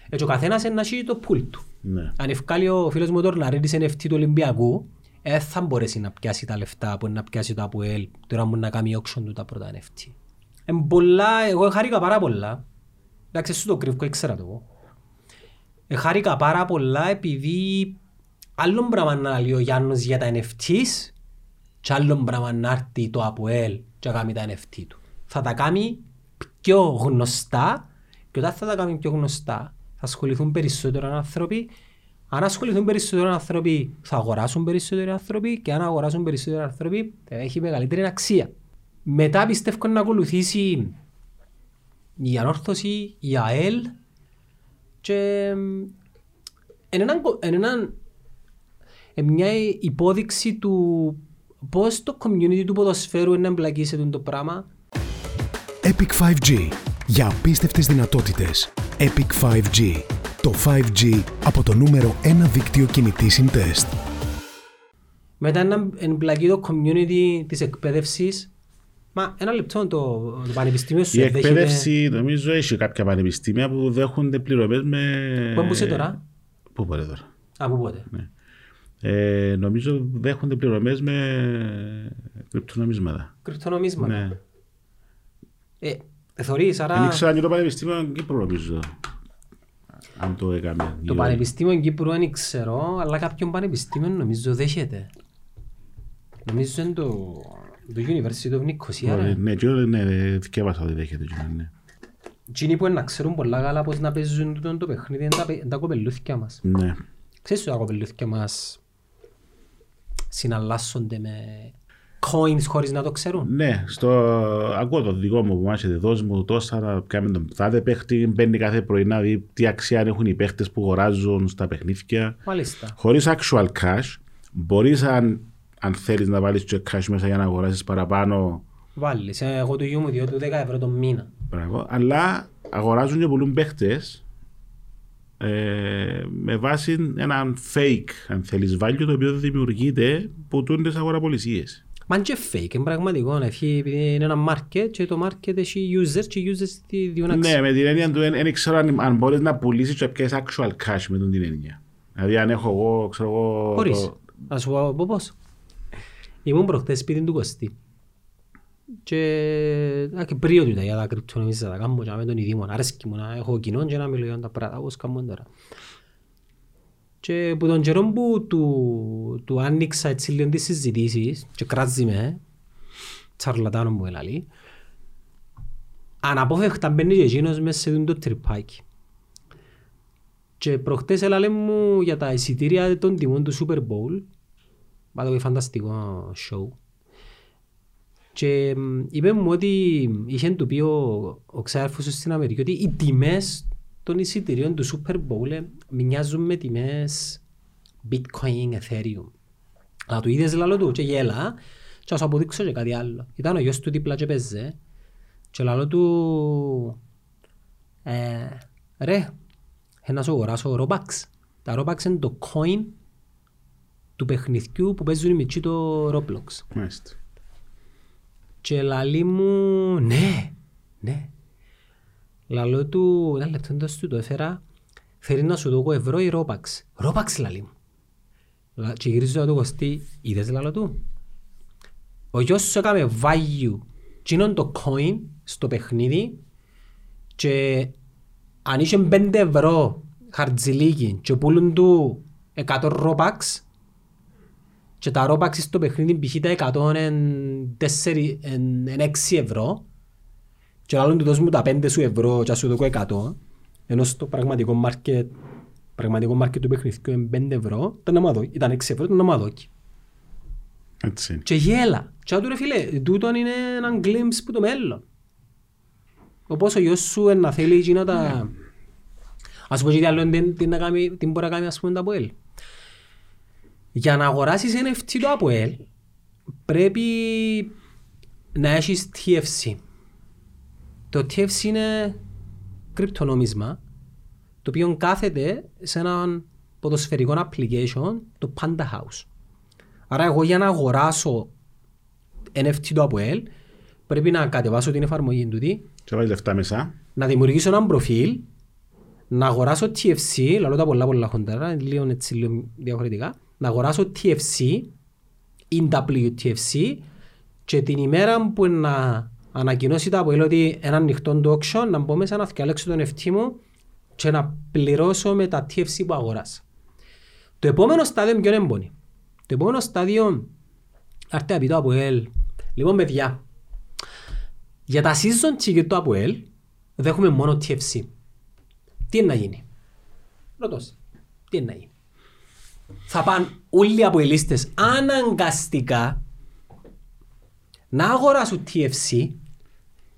Έτσι ο καθένας είναι να έχει το πουλ του. Ναι. Αν ευκάλει ο φίλος μου τώρα να ρίξει NFT του Ολυμπιακού, δεν θα μπορέσει να πιάσει τα λεφτά που είναι να πιάσει το ΑΠΟΕΛ τώρα μου να κάνει auction του τα πρώτα NFT. Εν πολλά, εγώ χάρηκα πάρα πολλά. Εντάξει, σου το κρύβω, ήξερα το εγώ. Ε, χάρηκα πάρα πολλά επειδή άλλο πράγμα να λέει ο Γιάννος για τα NFTs και άλλο πράγμα να έρθει το ΑΠΟΕΛ και να κάνει τα NFT του. Θα τα κάνει πιο γνωστά και όταν θα τα κάνει πιο γνωστά θα ασχοληθούν περισσότερο άνθρωποι. Αν ασχοληθούν περισσότερο άνθρωποι θα αγοράσουν περισσότεροι άνθρωποι και αν αγοράσουν περισσότεροι άνθρωποι θα έχει μεγαλύτερη αξία. Μετά πιστεύω να ακολουθήσει η ανόρθωση, η ΑΕΛ και εν έναν, κο- εν έναν, εν μια υπόδειξη του πώς το community του ποδοσφαίρου είναι να εμπλακεί σε αυτό το πράγμα; Epic 5G. Για απίστευτες δυνατότητες. Epic 5G. Το 5G από το νούμερο 1 δίκτυο κινητής test. Μετά να εμπλακεί το community της εκπαίδευσης. Μα ένα λεπτό το, το πανεπιστήμιο σου Η δέχεται- εκπαίδευση νομίζω έχει κάποια πανεπιστήμια που δέχονται πληρωμές με... Πού έμπουσε τώρα; Πού μπορεί τώρα; Α, πού πότε; Ε, νομίζω δέχονται πληρωμές με κρυπτονομίσματα. Κρυπτονομίσματα. Ναι. Ε, θωρείς, άρα Δεν ήξερα και το Πανεπιστήμιο Κύπρου νομίζω. Αν το έκαμε. το Πανεπιστήμιο Κύπρου δεν ξέρω, αλλά κάποιον πανεπιστήμιο νομίζω δέχεται. Νομίζω είναι το, το University of Nicosia. ρε. Ναι, και εγώ, ναι, διαβάσα ότι δέχεται. και εγώ, ναι. Εκείνοι που είναι να ξέρουν πολλά καλά πώς να παίζουν τούτο το παιχνίδι είναι τα, παι- τα κοπελούθηκια μας. Ναι. Ξέρεις ότι τα κοπελούθηκια μας συναλλάσσονται με coins χωρίς να το ξέρουν. Ναι, στο... ακούω το δικό μου που μάχεται, δώσ' μου τόσα να κάνουμε τον τάδε παίχτη, μπαίνει κάθε πρωί να δει τι αξία έχουν οι παίχτες που αγοράζουν στα παιχνίδια. Μάλιστα. Χωρίς actual cash, μπορείς αν, αν θέλεις να βάλεις και cash μέσα για να αγοράσεις παραπάνω, Βάλεις. Ε, Εγώ του γιού μου διώ του 10 ευρώ το μήνα. μπράβο, αλλά αγοράζουν και πολλούς παίχτες ε, με βάση έναν fake, αν θέλεις, value το οποίο δημιουργείται που τούντες αγοραπολισίες. Μα είναι και fake, είναι πραγματικό. Έχει, επειδή είναι ένα market και το market έχει users και οι users τη διούν αξία. Ναι, με την έννοια του δεν ξέρω αν, αν μπορείς να πουλήσεις και να πιάσεις actual cash με τον την έννοια. Δηλαδή αν έχω εγώ, ξέρω εγώ... Χωρίς. το- Να σου πω πω πώς. Ήμουν προχτές σπίτι του Κωστή. Και α, και πρίο του τα για τα κρυπτονομίζα, τα κάνω και με τον ειδήμον. Αρέσκει μου να έχω κοινό και να μιλώ για τα πράγματα, όπως κάνουμε τώρα. Και που τον καιρό που του, του άνοιξα έτσι λίγο τις συζητήσεις και κράζει με, τσαρλατάνο μου ελαλεί, αναπόφευκτα μπαίνει και εκείνος μέσα σε το τρυπάκι. Και προχτές έλαλε μου για τα εισιτήρια των τιμών του Super Bowl. Πάρα πολύ φανταστικό show. Και μ, είπε μου ότι είχε του πει ο, ο ξάδερφος του στην Αμερική ότι οι τιμές των εισιτηρίων του Super Bowl ε, μοιάζουν με τιμές Bitcoin, Ethereum. Αλλά του είδες λαλό του και γέλα και να σου αποδείξω και κάτι άλλο. Ήταν ο γιος του δίπλα και παίζε και λαλό του ε, ρε, ε, να σου αγοράσω Robux. Τα Robux είναι το coin του παιχνιδιού που παίζουν οι μητσοί το Roblox. Μάλιστα. Και λαλεί μου, ναι, ναι. Λαλό του, ένα λεπτό εντός του το έφερα, θέλει να σου δω ευρώ ή Robux. Robux λαλεί μου. Λα- Και γυρίζω το κοστί, είδες λαλό του; Ο γιος σου έκαμε value και είναι το coin στο παιχνίδι και αν είχε 5 ευρώ χαρτζιλίκι και πουλούν του 100 Robux και τα Robux στο παιχνίδι π.χ. τα 100 είναι 4 είναι 6 ευρώ και άλλον του δώσ' μου τα 5 σου ευρώ και ας σου δω 100 ενώ στο πραγματικό market πραγματικό market του παιχνιδιού είναι 5 ευρώ ήταν να μ' αδώ- ήταν 6 ευρώ ήταν να μ' αδόκει. Έτσι. Και γέλα. Και άτου ρε φίλε, τούτον είναι έναν glimpse που το μέλλον. Όπως ο γιος σου να θέλει εκείνα τα... Ας πω και τι άλλο τι, τι, να κάνει, τι μπορεί να κάνει ας πούμε το Αποέλ. Για να αγοράσεις NFT το Αποέλ πρέπει να έχεις TFC. Το TFC είναι κρυπτονόμισμα το οποίο κάθεται σε έναν ποδοσφαιρικό application το Panda House. Άρα εγώ για να αγοράσω NFT του Αποέλ πρέπει να κατεβάσω την εφαρμογή του τι, Και βάλει λεφτά μέσα. να δημιουργήσω έναν προφίλ, να αγοράσω TFC, λαλώ τα πολλά πολλά χοντρά, λίγο έτσι λίγο διαφορετικά, να αγοράσω TFC ή WTFC και την ημέρα που να ανακοινώσει το Αποέλ ότι ένα ανοιχτό το auction να μπω μέσα να διαλέξω τον NFT μου και να πληρώσω με τα TFC που αγοράσα. Το επόμενο στάδιο είναι πιο έμπονη. Το επόμενο στάδιο έρθει να πει το Αποέλ. Λοιπόν παιδιά, για τα season ticket του Αποέλ δέχουμε μόνο TFC. Τι είναι να γίνει; Ρωτώς. Τι είναι να γίνει; Θα πάνε όλοι οι αποελίστες αναγκαστικά να αγοράσουν TFC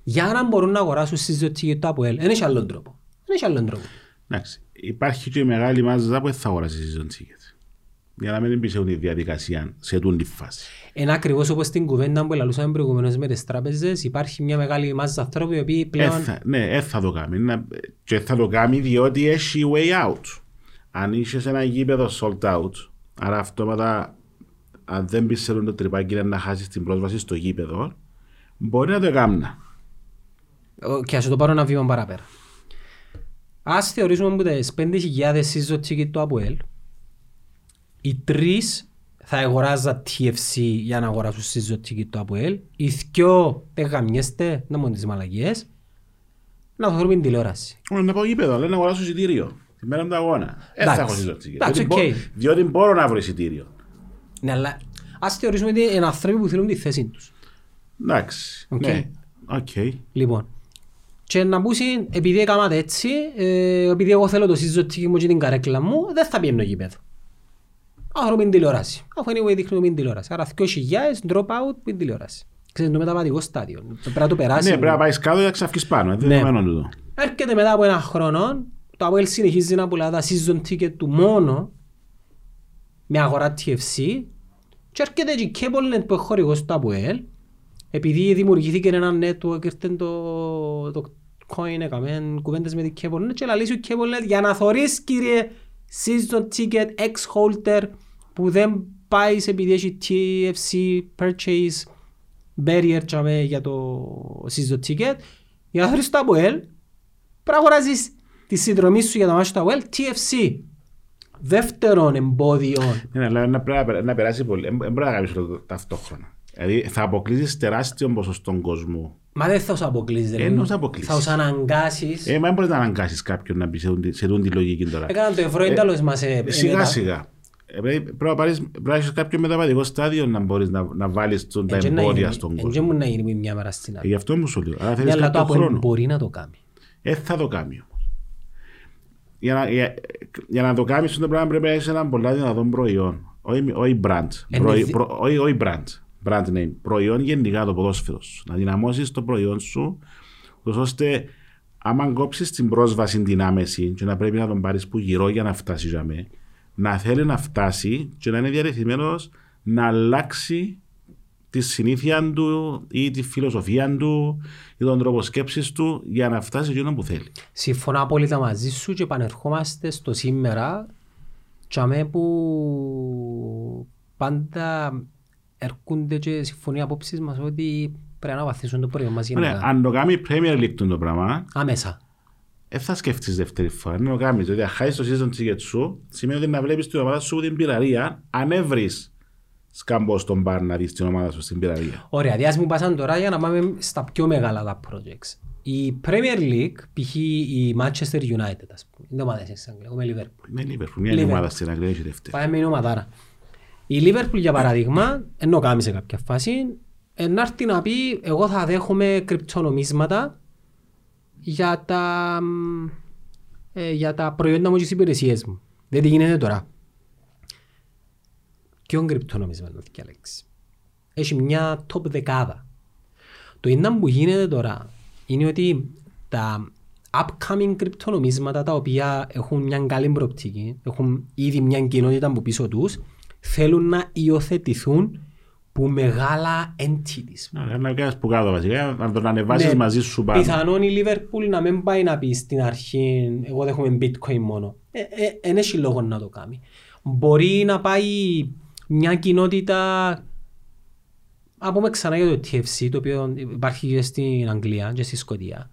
για να μπορούν να αγοράσουν season ticket του Αποέλ. Δεν έχει άλλον τρόπο. Δεν έχει άλλον τρόπο. Εντάξει. Υπάρχει και η μεγάλη μάζα που δεν θα αγοράσει season ticket. για να μην εμπιστεύουν τη διαδικασία σε τούν τη φάση. Είναι ακριβώς όπως την κουβέντα που λαλούσαμε προηγουμένως με τις τράπεζες. Υπάρχει μια μεγάλη μάζα ανθρώπων οι οποίοι Ε, πλέον... θα- ναι, ε, θα το κάνει. Να- Και θα το κάνει διότι έχει way out. Αν είσαι σε ένα γήπεδο sold out, άρα αυτόματα αν δεν πιστεύουν το τρυπάκι είναι να χάσεις την πρόσβαση στο γήπεδο, μπορεί να το κάνει. Και ας το πάρω ένα βήμα παραπέρα. Ας θεωρήσουμε που τις 5.000 season ticket του ΑΠΟΕΛ, οι τρεις θα αγοράζαν TFC για να αγοράσουν season ticket του ΑΠΟΕΛ, οι δυο δεν γαμιέστε, να μόνο τις μαλακίες, να το θεωρούμε την τηλεόραση. Μόνο να πάω γήπεδο, λέει να αγοράσω εισιτήριο. Τη μέρα του αγώνα. Δεν θα έχω Εντάξει. συζήτηση. Εντάξει, Διότι, οκ. μπο- διότι μπορώ να βρω εισιτήριο. Ναι, αλλά ας θεωρήσουμε ότι είναι άνθρωποι που θέλουν τη θέση τους. Εντάξει. Οκ. Ναι. Οκ. Λοιπόν, και να πούσει, επειδή έκανα έτσι, ε, επειδή εγώ θέλω το season ticket μου και την καρέκλα μου, δεν θα πιένω γήπεδο. Άρα μην τηλεόραση. Αφού anyway δείχνουμε μην τηλεόραση. Άρα 2.000 drop out μην τηλεόραση. Ξέρεις, το μεταβατικό στάδιο. Πρέπει να το περάσει. Ναι, πρέπει να πάεις κάτω για να ξαφκείς πάνω. Είναι Ναι. δεδομένο τούτο. Έρχεται μετά από ένα χρόνο, το ΑΠΟΕΛ συνεχίζει να πουλά τα season ticket του μόνο με αγορά TFC και έρχεται και η CableNet που έχει χορηγός του AOL επειδή δημιουργήθηκε ένα network ήρθε το, το coin έκαμε κουβέντες με την CableNet και λαλήσει ο CableNet για να θωρείς κύριε season ticket ex-holder που δεν πάει σε επειδή έχει TFC purchase barrier τσάμε, για το season ticket για να θωρείς το AOL πρέπει να αγοράζεις τη συνδρομή σου για το μάτι του AOL TFC δεύτερον εμπόδιο Ναι, ναι, αλλά να πρέπει να περάσει- να περάσει πολύ. Δεν μπορεί να κάνεις το ταυτόχρονα. Δηλαδή θα αποκλείσεις τεράστιο ποσοστό κόσμου. Μα δεν θα σου αποκλείσει. Ε, εννοώ θα αποκλείσεις. Θα σου αναγκάσεις. Ε, μα δεν μπορείς να αναγκάσεις κάποιον να μπει σε τούτη- σε τούτη τη λογική τώρα. Έκαναν το ευρώ ένταλος μας. ε, ε, Σιγά μετά. σιγά. Ε, Πρέπει πρέπει να πάρεις- πρέπει να έχεις κάποιο μεταβατικό στάδιο να μπορείς να, να βάλεις τον- τα Ε, και να εμπόδια γίνει- στον ε, και κόσμο. μου να γίνει μια μέρα στην Ε, άλλη. Γι' αυτό μου σου λέω. Άρα Ναι, θέλεις αλλά το κάποιο από χρόνο. μπορεί να το κάνει. Ε, θα το κάνει όμως. Για να, για, για να το κάνεις αυτό το πράγμα πρέπει να έχεις ένα πολλά δυνατό προϊόν. Όχι, όχι brand. Ε, Προϊ- ναι, δι- προ- όχι, όχι brand. Brand name. Προϊόν γενικά το ποδόσφαιρο σου. Να δυναμώσεις το προϊόν σου ούτως ώστε άμα κόψεις την πρόσβαση την άμεση και να πρέπει να τον πάρεις που γύρω για να φτάσει για μέ, να θέλει να φτάσει και να είναι διαρρεθειμένος να αλλάξει τη συνήθεια του ή τη φιλοσοφία του ή τον τρόπο σκέψης του για να φτάσει εκείνο που θέλει. Συμφωνώ απόλυτα μαζί σου και επανερχόμαστε στο σήμερα τσάμε που πάντα έρχονται και συμφωνεί οι απόψεις μας ότι πρέπει να βαθίσουν το προϊόν μας Ωραία, γενικά. αν το κάνει η Premier League το πράγμα, Άμεσα. δεν θα σκεφτείς δεύτερη φορά. Αν το κάνεις, δηλαδή αν χάσεις το season ticket σου, σημαίνει ότι να βλέπεις την ομάδα σου την πειραρία, αν έβρεις σκαμπό στον μπαρ να δεις την ομάδα σου στην πειραρία. Ωραία, διάς μου πάσαν τώρα για να πάμε στα πιο μεγάλα τα projects. Η Premier League, π.χ. η Manchester United, ας πούμε, είναι ομάδες στην Αγγλίας, εγώ είμαι Liverpool. Είναι Liverpool, μια είναι Liverpool. ομάδα στην Αγγλία και δεύτερη. Πάμε με είναι ομαδάρα. Η Liverpool για παράδειγμα, ενώ κάνει σε κάποια φάση, να έρθει να πει εγώ θα δέχομαι κρυπτονομίσματα για τα, μ, ε, για τα προϊόντα μου και τις υπηρεσίες μου. Δεν τι γίνεται τώρα. Ποιον κρυπτονομίσμα να διαλέξεις. Έχει μια top δεκάδα. Το ένα που γίνεται τώρα είναι ότι τα upcoming κρυπτονομίσματα τα οποία έχουν μια καλή προοπτική, έχουν ήδη μια κοινότητα από πίσω τους, θέλουν να υιοθετηθούν που μεγάλα entities. Άρα, Να κάνεις που κάτω βασικά, να τον ανεβάσεις Ναι, μαζί σου πάνω. Πιθανόν η Liverpool να μην πάει να πει στην αρχή εγώ δέχομαι bitcoin μόνο. Ε, ε, εν έχει λόγο να το κάνει. Μπορεί να πάει μια κοινότητα να πούμε ξανά για το TFC το οποίο υπάρχει και στην Αγγλία και στη Σκοτία.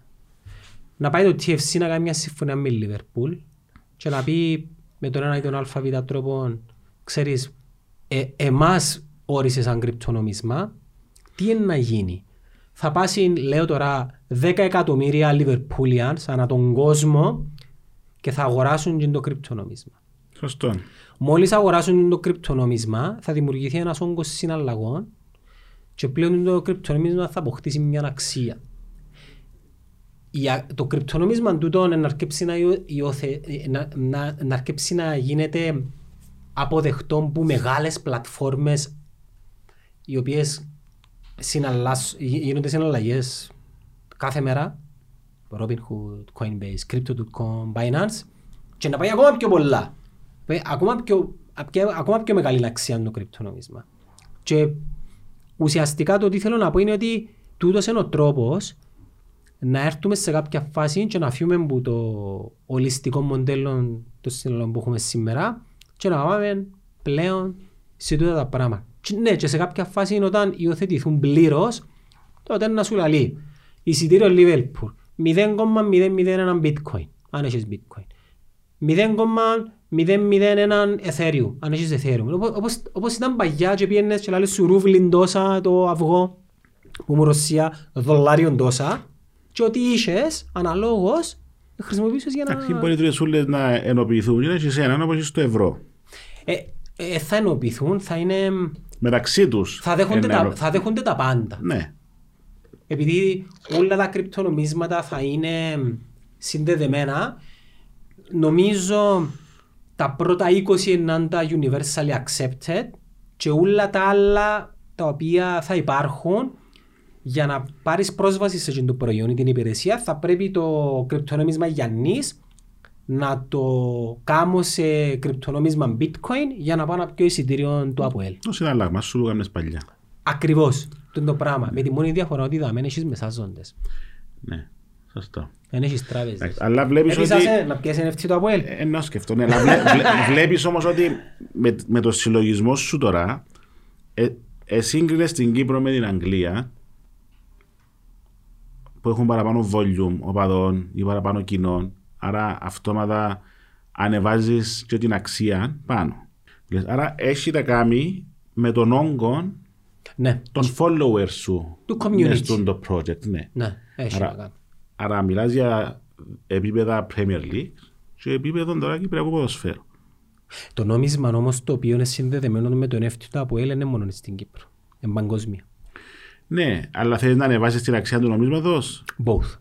Να πάει το TFC να κάνει μια συμφωνία με η Liverpool και να πει με τον ένα ή τον αλφαβήτα τρόπο ξέρεις ε, εμάς όρισες σαν κρυπτονομίσμα τι είναι να γίνει; Θα πάσει, λέω τώρα, 10 εκατομμύρια Liverpoolians ανά τον κόσμο και θα αγοράσουν και το κρυπτονομίσμα. Σωστό. Μόλις αγοράσουν το κρυπτονομίσμα θα δημιουργηθεί ένας όγκος συναλλαγών και πλέον το κρυπτονομίσμα θα αποκτήσει μια αξία. Η α- Το κρυπτονομίσμα τούτο να αρκέψει να, υιο- υιοθε- να, να, να αρκέψει να γίνεται αποδεκτό που μεγάλες πλατφόρμες οι οποίες συναλλάσ- γι- γίνονται συναλλαγές κάθε μέρα Robinhood, Coinbase, Crypto.com, Binance και να πάει ακόμα πιο πολλά. Ε, Ακόμα πιο απ' ακόμα πιο μεγάλη αξία το κρυπτονομίσμα. Και ουσιαστικά το τι θέλω να πω είναι ότι τούτος είναι ο τρόπος να έρθουμε σε κάποια φάση και να φύγουμε από το ολιστικό μοντέλο των συνολών που έχουμε σήμερα και να πάμε πλέον σε τούτα τα πράγματα. Και, ναι, και σε κάποια φάση όταν υιοθετηθούν πλήρως, τότε να σου λαλεί εισιτήριο Liverpool 0,001 bitcoin, αν έχεις bitcoin. 0,001 Ethereum, αν έχεις Ethereum. Όπως, όπως ήταν παγιά και πήγαινες και λάλες σου ρούβλιν τόσα το αυγό που μου Ρωσία δολάριον τόσα και ό,τι είχες αναλόγως χρησιμοποιήσεις για να... Εντάξει, μπορεί οι τρεις να ενοποιηθούν, είναι και σε έναν όπως στο ευρώ. Ε, ε, θα ενοποιηθούν, θα είναι... Μεταξύ τους. Θα δέχονται, τα, θα δέχονται τα πάντα. Ναι. Επειδή όλα τα κρυπτονομίσματα θα είναι συνδεδεμένα, νομίζω τα πρώτα 20 είναι τα universally accepted και όλα τα άλλα τα οποία θα υπάρχουν για να πάρεις πρόσβαση σε αυτό το προϊόν ή την υπηρεσία θα πρέπει το κρυπτονομίσμα Γιάννης να το κάνω σε κρυπτονομίσμα bitcoin για να πάω να πιω εισιτήριο του ΑΠΟΕΛ. Το συναλλάγμα σου έκανες παλιά. Ακριβώς. Το είναι το πράγμα. Με τη μόνη διαφορά ότι δεν έχεις μεσάζοντες. Ναι, σωστό. Δεν έχεις τράπεζες. Αλλά βλέπεις ότι... Έπισασαι να πιέσει NFT του ΑΠΟΕΛ. Ε, να σκεφτώ, ναι. Αλλά βλέ, <laughs> βλέ, βλέπεις όμως ότι με, με το συλλογισμό σου τώρα ε, ε, σύγκρινες την Κύπρο με την Αγγλία που έχουν παραπάνω volume οπαδών ή παραπάνω κοινών άρα αυτόματα ανεβάζεις και την αξία πάνω. Άρα έχει να κάνει με τον όγκο ναι. των followers σου του community. στον το project. Ναι, ναι έχει άρα, να κάνει. Άρα μιλάς για επίπεδα Premier League και επίπεδο τώρα Κυπριακού ποδοσφαίρου. Το νόμισμα όμως το οποίο είναι συνδεδεμένο με το NFT του ΑΠΟΕΛ είναι μόνο στην Κύπρο. Είναι παγκόσμια. Ναι, αλλά θέλεις να ανεβάσεις την αξία του νομίσματος; Both.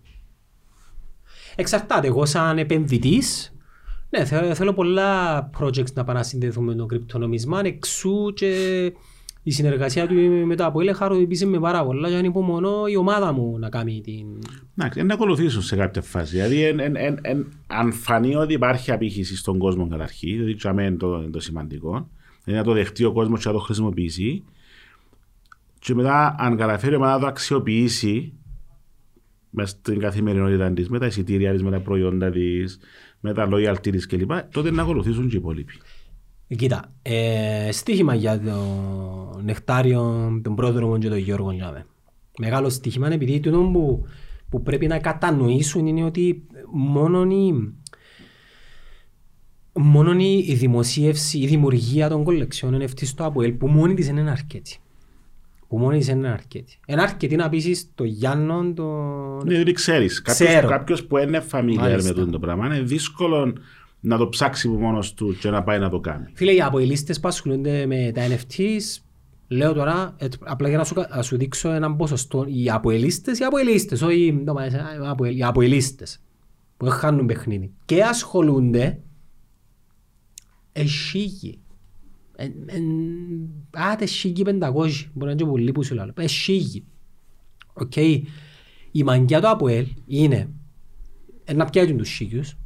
Εξαρτάται. Εγώ σαν επενδυτής, ναι, θέλω, θέλω πολλά projects να πάνε να συνδεθούν με το κρυπτονομισμά, εξού και η συνεργασία του με το ΑΠΟΕΛ χαροποιήσει με πάρα πολλά και ανυπομονώ η ομάδα μου να κάνει την... Να, να ακολουθήσω σε κάποια φάση. Δηλαδή, εν, εν, εν, εν, αν φανεί ότι υπάρχει απήχηση στον κόσμο καταρχήν, δηλαδή είναι το, το σημαντικό, δηλαδή να το δεχτεί ο κόσμος και να το χρησιμοποιήσει, και μετά αν καταφέρει να το αξιοποιήσει μες στην καθημερινότητα της, με τα εισιτήρια της, με τα προϊόντα της, με τα loyalty της κλπ. Τότε να ακολουθήσουν και οι υπόλοιποι. Κοίτα, ε, στοίχημα για το Νεκτάριο, τον πρόεδρο και τον Γιώργο Λιάμε. Μεγάλο στοίχημα επειδή το που, που πρέπει να κατανοήσουν είναι ότι μόνο η, μόνο η δημοσίευση, η δημιουργία των κολεξιών NFT στο ΑΠΟΕΛ που μόνη της είναι αρκετή που μόνοι είσαι είναι αρκετή. Είναι αρκετή να πείσεις το Γιάννο, το... Ναι, δεν ξέρεις. Κάποιος, κάποιος που είναι familiar με το πράγμα είναι δύσκολο να το ψάξει από μόνος του και να πάει να το κάνει. Φίλε, οι αποελίστες που ασχολούνται με τα NFTs, λέω τώρα, απλά για να σου, να σου δείξω έναν ποσοστό, οι αποελίστες, οι αποελίστες, όχι οι αποελίστες που χάνουν παιχνίδι και ασχολούνται, εσύγει Άτε σίγοι πεντακόσι, μπορεί να είναι και πολύ που σου λέω. Ε, σίγοι. Οκ. Η μαγκιά του ΑΠΟΕΛ είναι να πιάσουν τους σίγιους.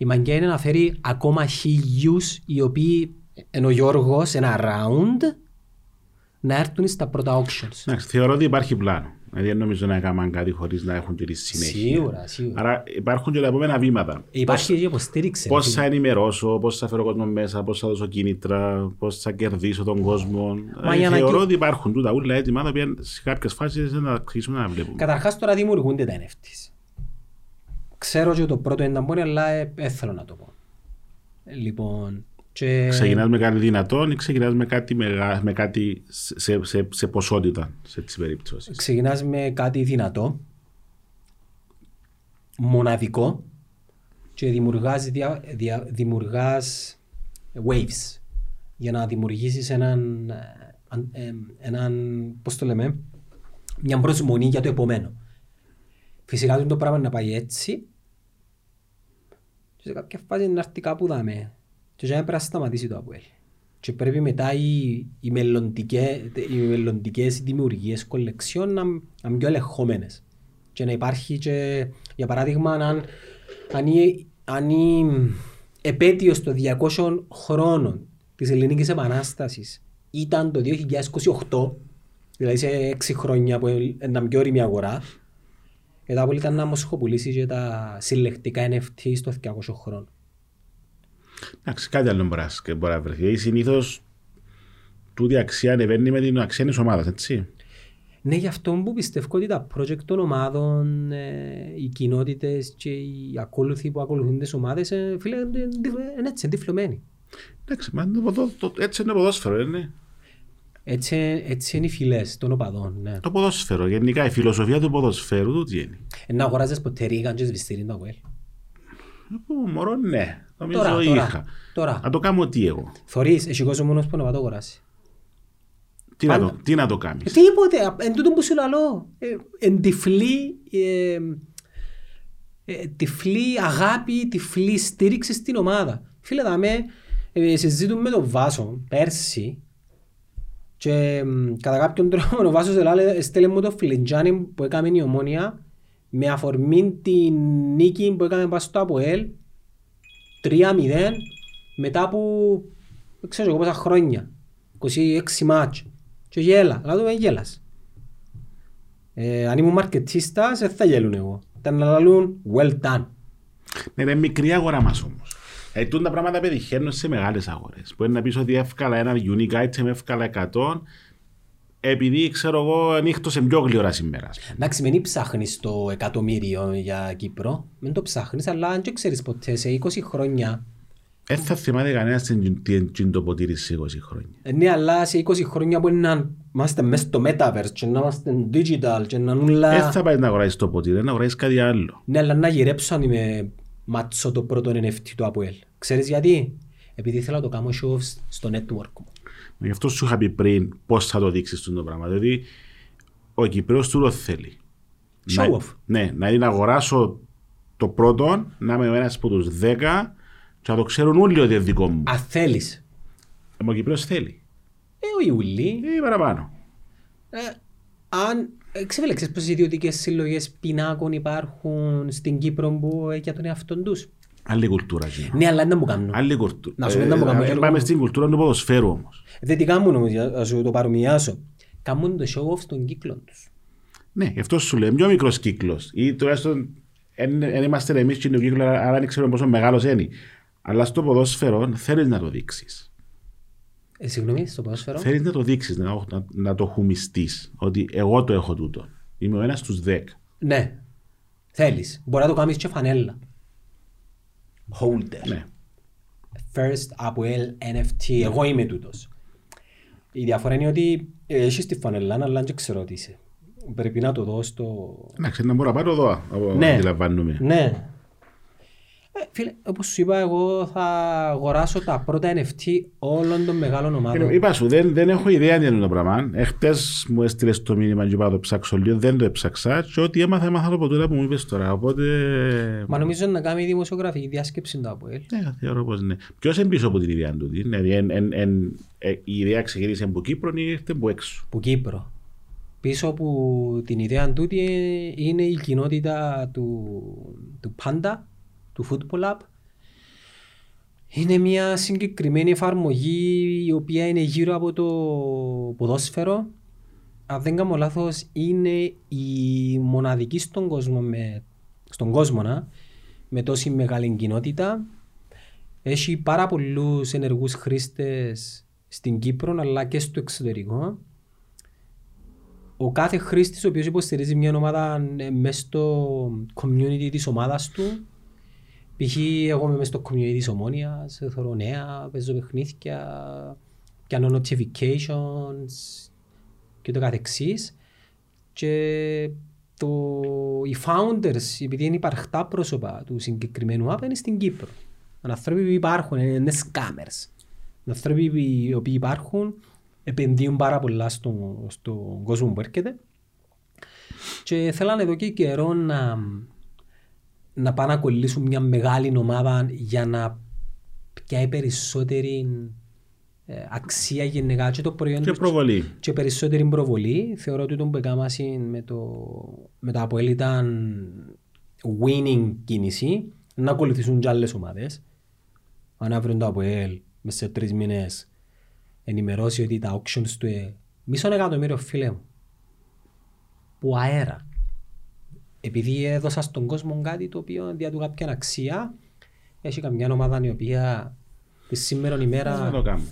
Η μαγκιά είναι να φέρει ακόμα χίλιους οι οποίοι ενώ ο Γιώργος ένα round να έρθουν στα πρώτα auctions. Θεωρώ ότι υπάρχει πλάνο. Δηλαδή δεν νομίζω να έκαναν κάτι χωρίς να έχουν τη συνέχεια. Σίγουρα, σίγουρα. Άρα υπάρχουν και τα επόμενα βήματα. Υπάρχει και υποστήριξη. Πώς θα ενημερώσω, πώς θα φέρω κόσμο μέσα, πώς θα δώσω κίνητρα, πώς θα κερδίσω τον κόσμο. Μα ε, θεωρώ να... ότι υπάρχουν τούτα ούλα έτοιμα τα οποία σε κάποιες φάσεις δεν θα αρχίσουμε να βλέπουμε. Καταρχάς τώρα δημιουργούνται τα NFTs. Ξέρω ότι το πρώτο είναι τα αλλά ε, ε, θέλω να το πω. Λοιπόν, και... Ξεκινάς με κάτι δυνατό ή ξεκινάς με κάτι, με, με κάτι σε, σε, σε, ποσότητα σε τις περιπτώσεις; Ξεκινάς με κάτι δυνατό, μοναδικό και δημιουργάς, δια, δια, δημιουργάς waves για να δημιουργήσεις έναν, ε, έναν πώς το λέμε, μια προσμονή για το επομένο. Φυσικά το πράγμα να πάει έτσι και σε κάποια φάση να έρθει κάπου δάμε και δεν πρέπει να σταματήσει το ΑΠΟΕΛ. Και πρέπει μετά οι, οι, μελλοντικές, οι μελλοντικές δημιουργίες κολεξιών να, να είναι πιο ελεγχόμενες. Και να υπάρχει και, για παράδειγμα, αν, αν, η, αν η επέτειος των 200 χρόνων της Ελληνικής Επανάστασης ήταν το 2028, δηλαδή σε έξι χρόνια που ήταν πιο όρημη αγορά, και τα ήταν να μοσχοπουλήσει και τα συλλεκτικά NFT στο 200 χρόνο. Εντάξει, κάτι άλλο μπορεί να- μπορεί να βρεθεί. Συνήθως τούτη αξία ανεβαίνει με την αξία της ομάδας, έτσι. Ναι, γι' αυτό που πιστεύω ότι τα project των ομάδων, ε, οι κοινότητες και οι ακόλουθοι που ακολουθούν τις ομάδες, ε, φίλε, είναι είναι έτσι, είναι τυφλωμένοι. Εντάξει, μα το ποδό- το- έτσι είναι το ποδόσφαιρο, είναι. Έτσι, έτσι είναι οι φυλές των οπαδών. Ναι. Το ποδόσφαιρο, γενικά η φιλοσοφία του ποδοσφαίρου του τι είναι. Ε, Να αγοράζεις ποτέ ρίγαν και σβηστήρι το Αποέλ. Ε, Μωρό, ναι. Νομίζω Τώρα, είχα. τώρα, τώρα. Να το κάνω τι εγώ. Θωρείς, έχει κόσμο μόνος που να πάει το αγοράσει. Τι να, Πάντα. το, τι να το κάνεις; Ε, Τίποτε, α, εν τούτο που σου λαλώ. Ε, Εν τυφλή, ε, ε, τυφλή αγάπη, τυφλή στήριξη στην ομάδα. Φίλε, δαμε, ε, συζήτουμε με τον Βάσο πέρσι και μ, κατά κάποιον <laughs> τρόπο ο Βάσος ελάλε, στέλνε μου το φλιτζάνι που έκαμε η Ομόνια με αφορμή την νίκη που έκαμε πάνω στο ΑΠΟΕΛ 3-0 μετά από δεν ξέρω εγώ πόσα χρόνια 26 μάτς. Και γέλα, αλλά το με γέλας. Ε, αν ήμουν μαρκετίστας δεν θα γέλουν εγώ. Ήταν να λαλούν well done. Ναι, είναι μικρή αγορά μας όμως. Ε, τούν τα πράγματα πετυχαίνουν σε μεγάλες αγορές. Μπορεί να πεις ότι εύκολα ένα unique item, εύκολα 100, επειδή ξέρω εγώ ανοίχτωσε πιο γλυόρα σήμερα. ας πούμε. Εντάξει, μην ψάχνεις το εκατομμύριο για Κύπρο. Μην το ψάχνεις, αλλά αν και ξέρεις ποτέ σε 20 χρόνια. Δεν θα θυμάται κανένας τι- τι τι είναι το ποτήρι σε 20 χρόνια. ε, Ναι, αλλά σε 20 χρόνια μπορεί να είμαστε μέσα στο Metaverse και να είμαστε digital και να Δεν νουλα... θα πάει να αγοράσεις το ποτήρι, να αγοράσεις κάτι άλλο. Ναι, αλλά να γυρέψω αν είμαι μάτσο το πρώτο NFT του Αποέλ. Ξέρεις γιατί; Επειδή ήθελα να το κάνω show off στο network μου. Γι' αυτό σου είχα πει πριν πώς θα το δείξεις το πράγμα. Δηλαδή, ο Κυπρέος του το θέλει. Show Να- off. Ναι, δηλαδή να αγοράσω το πρώτο, να είμαι ο ένας από τους 10 και να το ξέρουν όλοι ότι είναι δικό μου. Αν θέλεις. Ε, Ο Κυπρέος θέλει. Ε, ο Ιουλή, Ή παραπάνω. Ε, αν ε, ξεφέλεξες πόσες ιδιωτικές συλλογές πινάκων υπάρχουν στην Κύπρο που ε, για τον εαυτόν τους; Άλλη κουλτούρα. εκείνο. Ναι, αλλά δεν μου κάνουν. Άλλη κουλτούρα. Να σου πω, δεν μου κάνουν, Ε, Γιώργο. Πάμε στην κουλτούρα του ποδοσφαίρου όμως. Δεν τι κάνουν όμως, για να σου το παρομοιάσω. Κάνουν το show off στον κύκλο τους. Ναι, γι' αυτό σου λέω, πιο μικρός κύκλος. Ή τουλάχιστον δεν είμαστε εμείς και είναι ο κύκλος, άρα δεν ξέρουμε πόσο μεγάλος είναι. Αλλά στο ποδόσφαιρο θέλεις να το δείξεις. Ε, συγγνώμη, στο ποδόσφαιρο; Θέλεις να το δείξεις, να, να, να το χουμιστείς. Ότι εγώ το έχω τούτο. Είμαι ο ένας στους δέκα. Ναι. Θέλεις. Μπορεί να το κάνεις και φανέλα. Holder. Ναι. First Apple NFT. Εγώ είμαι τούτος. Η διαφορά είναι ότι ε, έχεις τη φανέλα, αλλά δεν ξέρω τι είσαι. Πρέπει να το δω στο... Εντάξει, να μπορώ να πάρω εδώ, από Ναι. αντιλαμβάνομαι. Ναι. Ε, φίλε, όπως σου είπα, εγώ θα αγοράσω τα πρώτα NFT όλων των μεγάλων ομάδων. Είπα σου, δεν, δεν έχω ιδέα τι είναι το πράγμα. Εχθές μου έστειλες το μήνυμα και είπα να το ψάξω λίγο, δεν το έψαξα και ό,τι έμαθα, έμαθα από τούτα που μου είπες τώρα. Οπότε, Μα νομίζω να κάνει δημοσιογραφική διάσκεψη το ΑΠΟΕΛ. ναι, θεωρώ πως ναι. Ποιος είναι πίσω από την ιδέα του, δηλαδή εν, εν, εν, ε, η ιδέα ξεκίνησε από Κύπρο ή ήρθε από έξω; Που Κύπρο. Πίσω από την ιδέα τούτη είναι η κοινότητα του, του Panda, του Football App. Είναι μια συγκεκριμένη εφαρμογή η οποία είναι γύρω από το ποδόσφαιρο. Αν δεν κάνω λάθος, είναι η μοναδική στον κόσμο, με, στον κόσμο να, με τόση μεγάλη κοινότητα. Έχει πάρα πολλούς ενεργούς χρήστες στην Κύπρο αλλά και στο εξωτερικό. Ο κάθε χρήστης ο οποίος υποστηρίζει μια ομάδα ε, μέσα στο community της ομάδας του π.χ. εγώ είμαι μέσα στο community της ομόνιας, θεωρώ νέα, παίζω παιχνίδια, πιάνω notifications και το καθεξής και το, οι founders, επειδή είναι υπαρχτά πρόσωπα του συγκεκριμένου app, είναι στην Κύπρο. Είναι άνθρωποι που υπάρχουν, είναι scammers. Είναι άνθρωποι οι οποίοι υπάρχουν, επενδύουν πάρα πολλά στον στο κόσμο που έρχεται και θέλανε εδώ και καιρό να, να πάνε να κολλήσουν μια μεγάλη ομάδα για να πιάει περισσότερη ε, αξία γενικά και το προϊόν Και τους προβολή. και περισσότερη προβολή. Θεωρώ ότι το που έκανα με το, με το Αποέλ ήταν winning κίνηση. Να ακολουθήσουν και άλλες ομάδες. Αν αύριο το Αποέλ μέσα σε τρεις μήνες ενημερώσει ότι τα auctions του ε, μισό εκατομμύριο φίλε μου που αέρα επειδή έδωσα στον κόσμο κάτι το οποίο δια του κάποια αξία έχει καμιά ομάδα η οποία τη σήμερα Δεν ημέρα το κάνουν.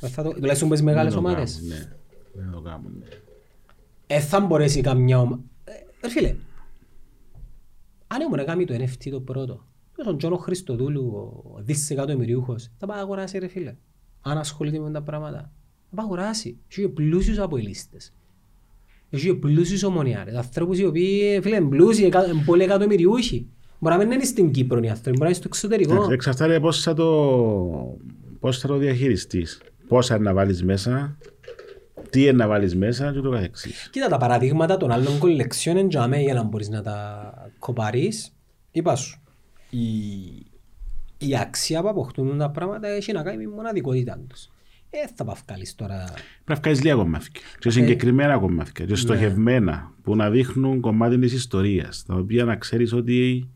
ε, θα το, τουλάχιστον με τις μεγάλες Δεν το ομάδες κάνουν, Ναι, δεν το κάνουν. ναι. ε, θα μπορέσει καμιά ομάδα ε, φίλε αν ήμουν να κάνει το NFT το πρώτο τον Τζόνος Χριστοδούλου ο δισεκατομμυριούχος θα πάει να αγοράσει ρε φίλε αν ασχολείται με τα πράγματα θα πάει να αγοράσει έχει και πλούσιους αποελίστες έχει και πλούσιους ομονιάρες ανθρώπους οι οποίοι φίλε είναι πλούσιοι εκα- είναι πολλοί εκατομμυριούχοι μπορεί να μην είναι στην Κύπρο οι άνθρωποι μπορεί να είναι στο εξωτερικό Εντάξει, Εξαρτάται πώς θα το, πώς θα το διαχειριστείς. Πόσα να βάλεις μέσα, τι είναι να βάλεις μέσα και το καθεξής. Κοίτα τα παραδείγματα των άλλων κολεξιών είναι τζαμέ για να μπορείς να τα κοπαρείς. Είπα σου, η, η αξία που αποκτούν τα πράγματα έχει να κάνει με τη μοναδικότητα τους. Ε, θα πάω βγάλεις τώρα... Πρέπει να βγάλεις λίγα κομμάτια. Και συγκεκριμένα κομμάτια. Και στοχευμένα που να δείχνουν κομμάτι της ιστορίας. Τα οποία να ξέρεις ότι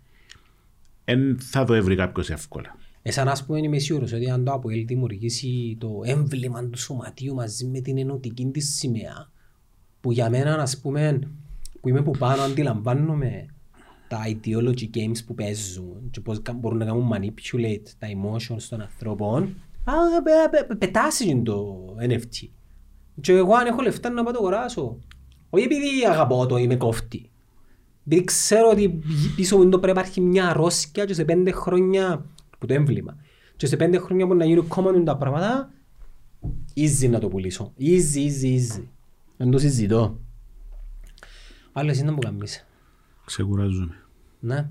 δεν θα το έβρει κάποιος εύκολα. Εσάν ας πούμε είμαι σίγουρος ότι αν το ΑΠΟΕΛ δημιουργήσει το έμβλημα του σωματείου μαζί με την ενωτική της σημαία που για μένα ας πούμε που είμαι που πάνω αντιλαμβάνομαι τα ideology games που παίζουν και πώς κα- μπορούν να κάνουν manipulate τα emotions των ανθρώπων α, πε- πε- πε- πετάσει το NFT και εγώ αν έχω λεφτά να πάω το αγοράσω. Όχι επειδή αγαπώ το είμαι κόφτη. Επειδή ξέρω ότι πίσω μου το πρέπει να υπάρχει μια αρρώσκια και σε πέντε χρόνια που το έμβλημα και σε πέντε χρόνια που να γίνουν common τα πράγματα easy να το πουλήσω. Easy, easy, easy. Δεν το συζητώ. Άλλο εσύ να μου κάνεις. Ξεκουράζουμε. ναι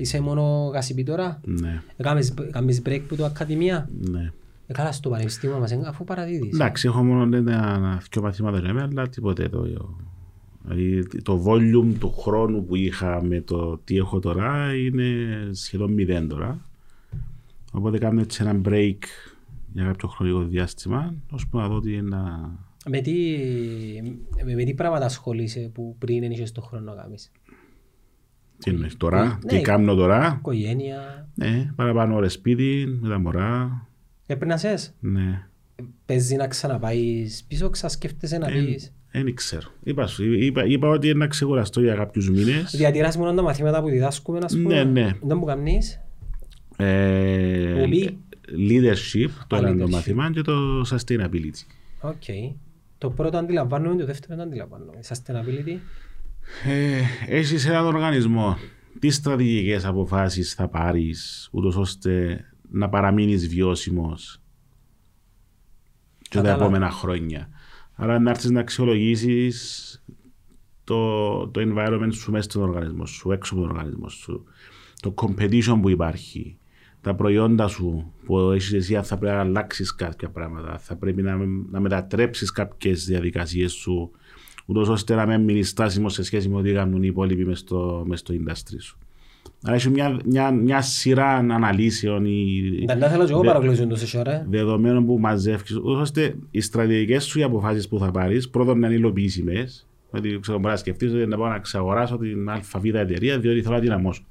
είσαι μόνο γασιπί τώρα; Ναι, Έκαμες έκαμες break που το ακαδημία; Ναι. ε, καλά στο πανεπιστήμιο μας ε, αφού παραδίδεις Εντάξει, έχω μόνο ένα δυο μαθήματα για μένα, αλλά τίποτε το. Δηλαδή, το volume του χρόνου που είχα με το τι έχω τώρα είναι σχεδόν μηδέν τώρα. Οπότε κάνω έτσι ένα break για κάποιο χρονικό διάστημα, ώσπου να δω τι είναι να... με τι, με, με τι πράγματα ασχολείσαι που πριν δεν είχες το χρόνο να κάνεις; Τι εννοείς τώρα, Ναι. τι κάνω τώρα. οικογένεια Ναι, παραπάνω ώρες σπίτι, με τα μωρά. έπαιρνασες; Ναι. παίζει να ξαναπάεις πίσω ξασκέφτεσαι να πεις Δεν ξέρω. Είπα, σου, είπα, είπα ότι είναι να ξεκουραστώ για κάποιους μήνες. διατηράς μόνο τα μαθήματα που διδάσκουμε να πούμε Ναι, ναι. δεν μου κάνεις Ε, Hobby. leadership, το Α, ένα το leadership. μάθημα και το sustainability. Οκ. Το πρώτο αντιλαμβάνομαι, το δεύτερο δεν αντιλαμβάνομαι. Sustainability. Ε, έχεις έναν οργανισμό. Τι στρατηγικές αποφάσεις θα πάρεις ούτως ώστε να παραμείνεις βιώσιμος και τα Κατάλαβα. επόμενα χρόνια. Άρα να έρθεις να αξιολογήσεις το, το environment σου μέσα στον οργανισμό σου, έξω από τον οργανισμό σου, το competition που υπάρχει, τα προϊόντα σου που έχεις εσύ αν θα πρέπει να αλλάξεις κάποια πράγματα, θα πρέπει να, να μετατρέψεις κάποιες διαδικασίες σου ούτως ώστε να μην μείνεις στάσιμος σε σχέση με ό,τι κάνουν οι υπόλοιποι μες στο, μες στο industry σου. Άρα έχει μια, μια, μια σειρά αναλύσεων ή Δεν θα ήθελα και εγώ Δε- παρακολουθήσω τόσες ώρες. δεδομένων που μαζεύεις, ούτως ώστε οι στρατηγικές σου οι αποφάσεις που θα πάρεις πρώτον να είναι υλοποιήσιμες, ότι ξέρω μπορείς να σκεφτείς ότι να πάω να ξαγοράσω την ΑΒ εταιρεία διότι θέλω να δυναμώσω.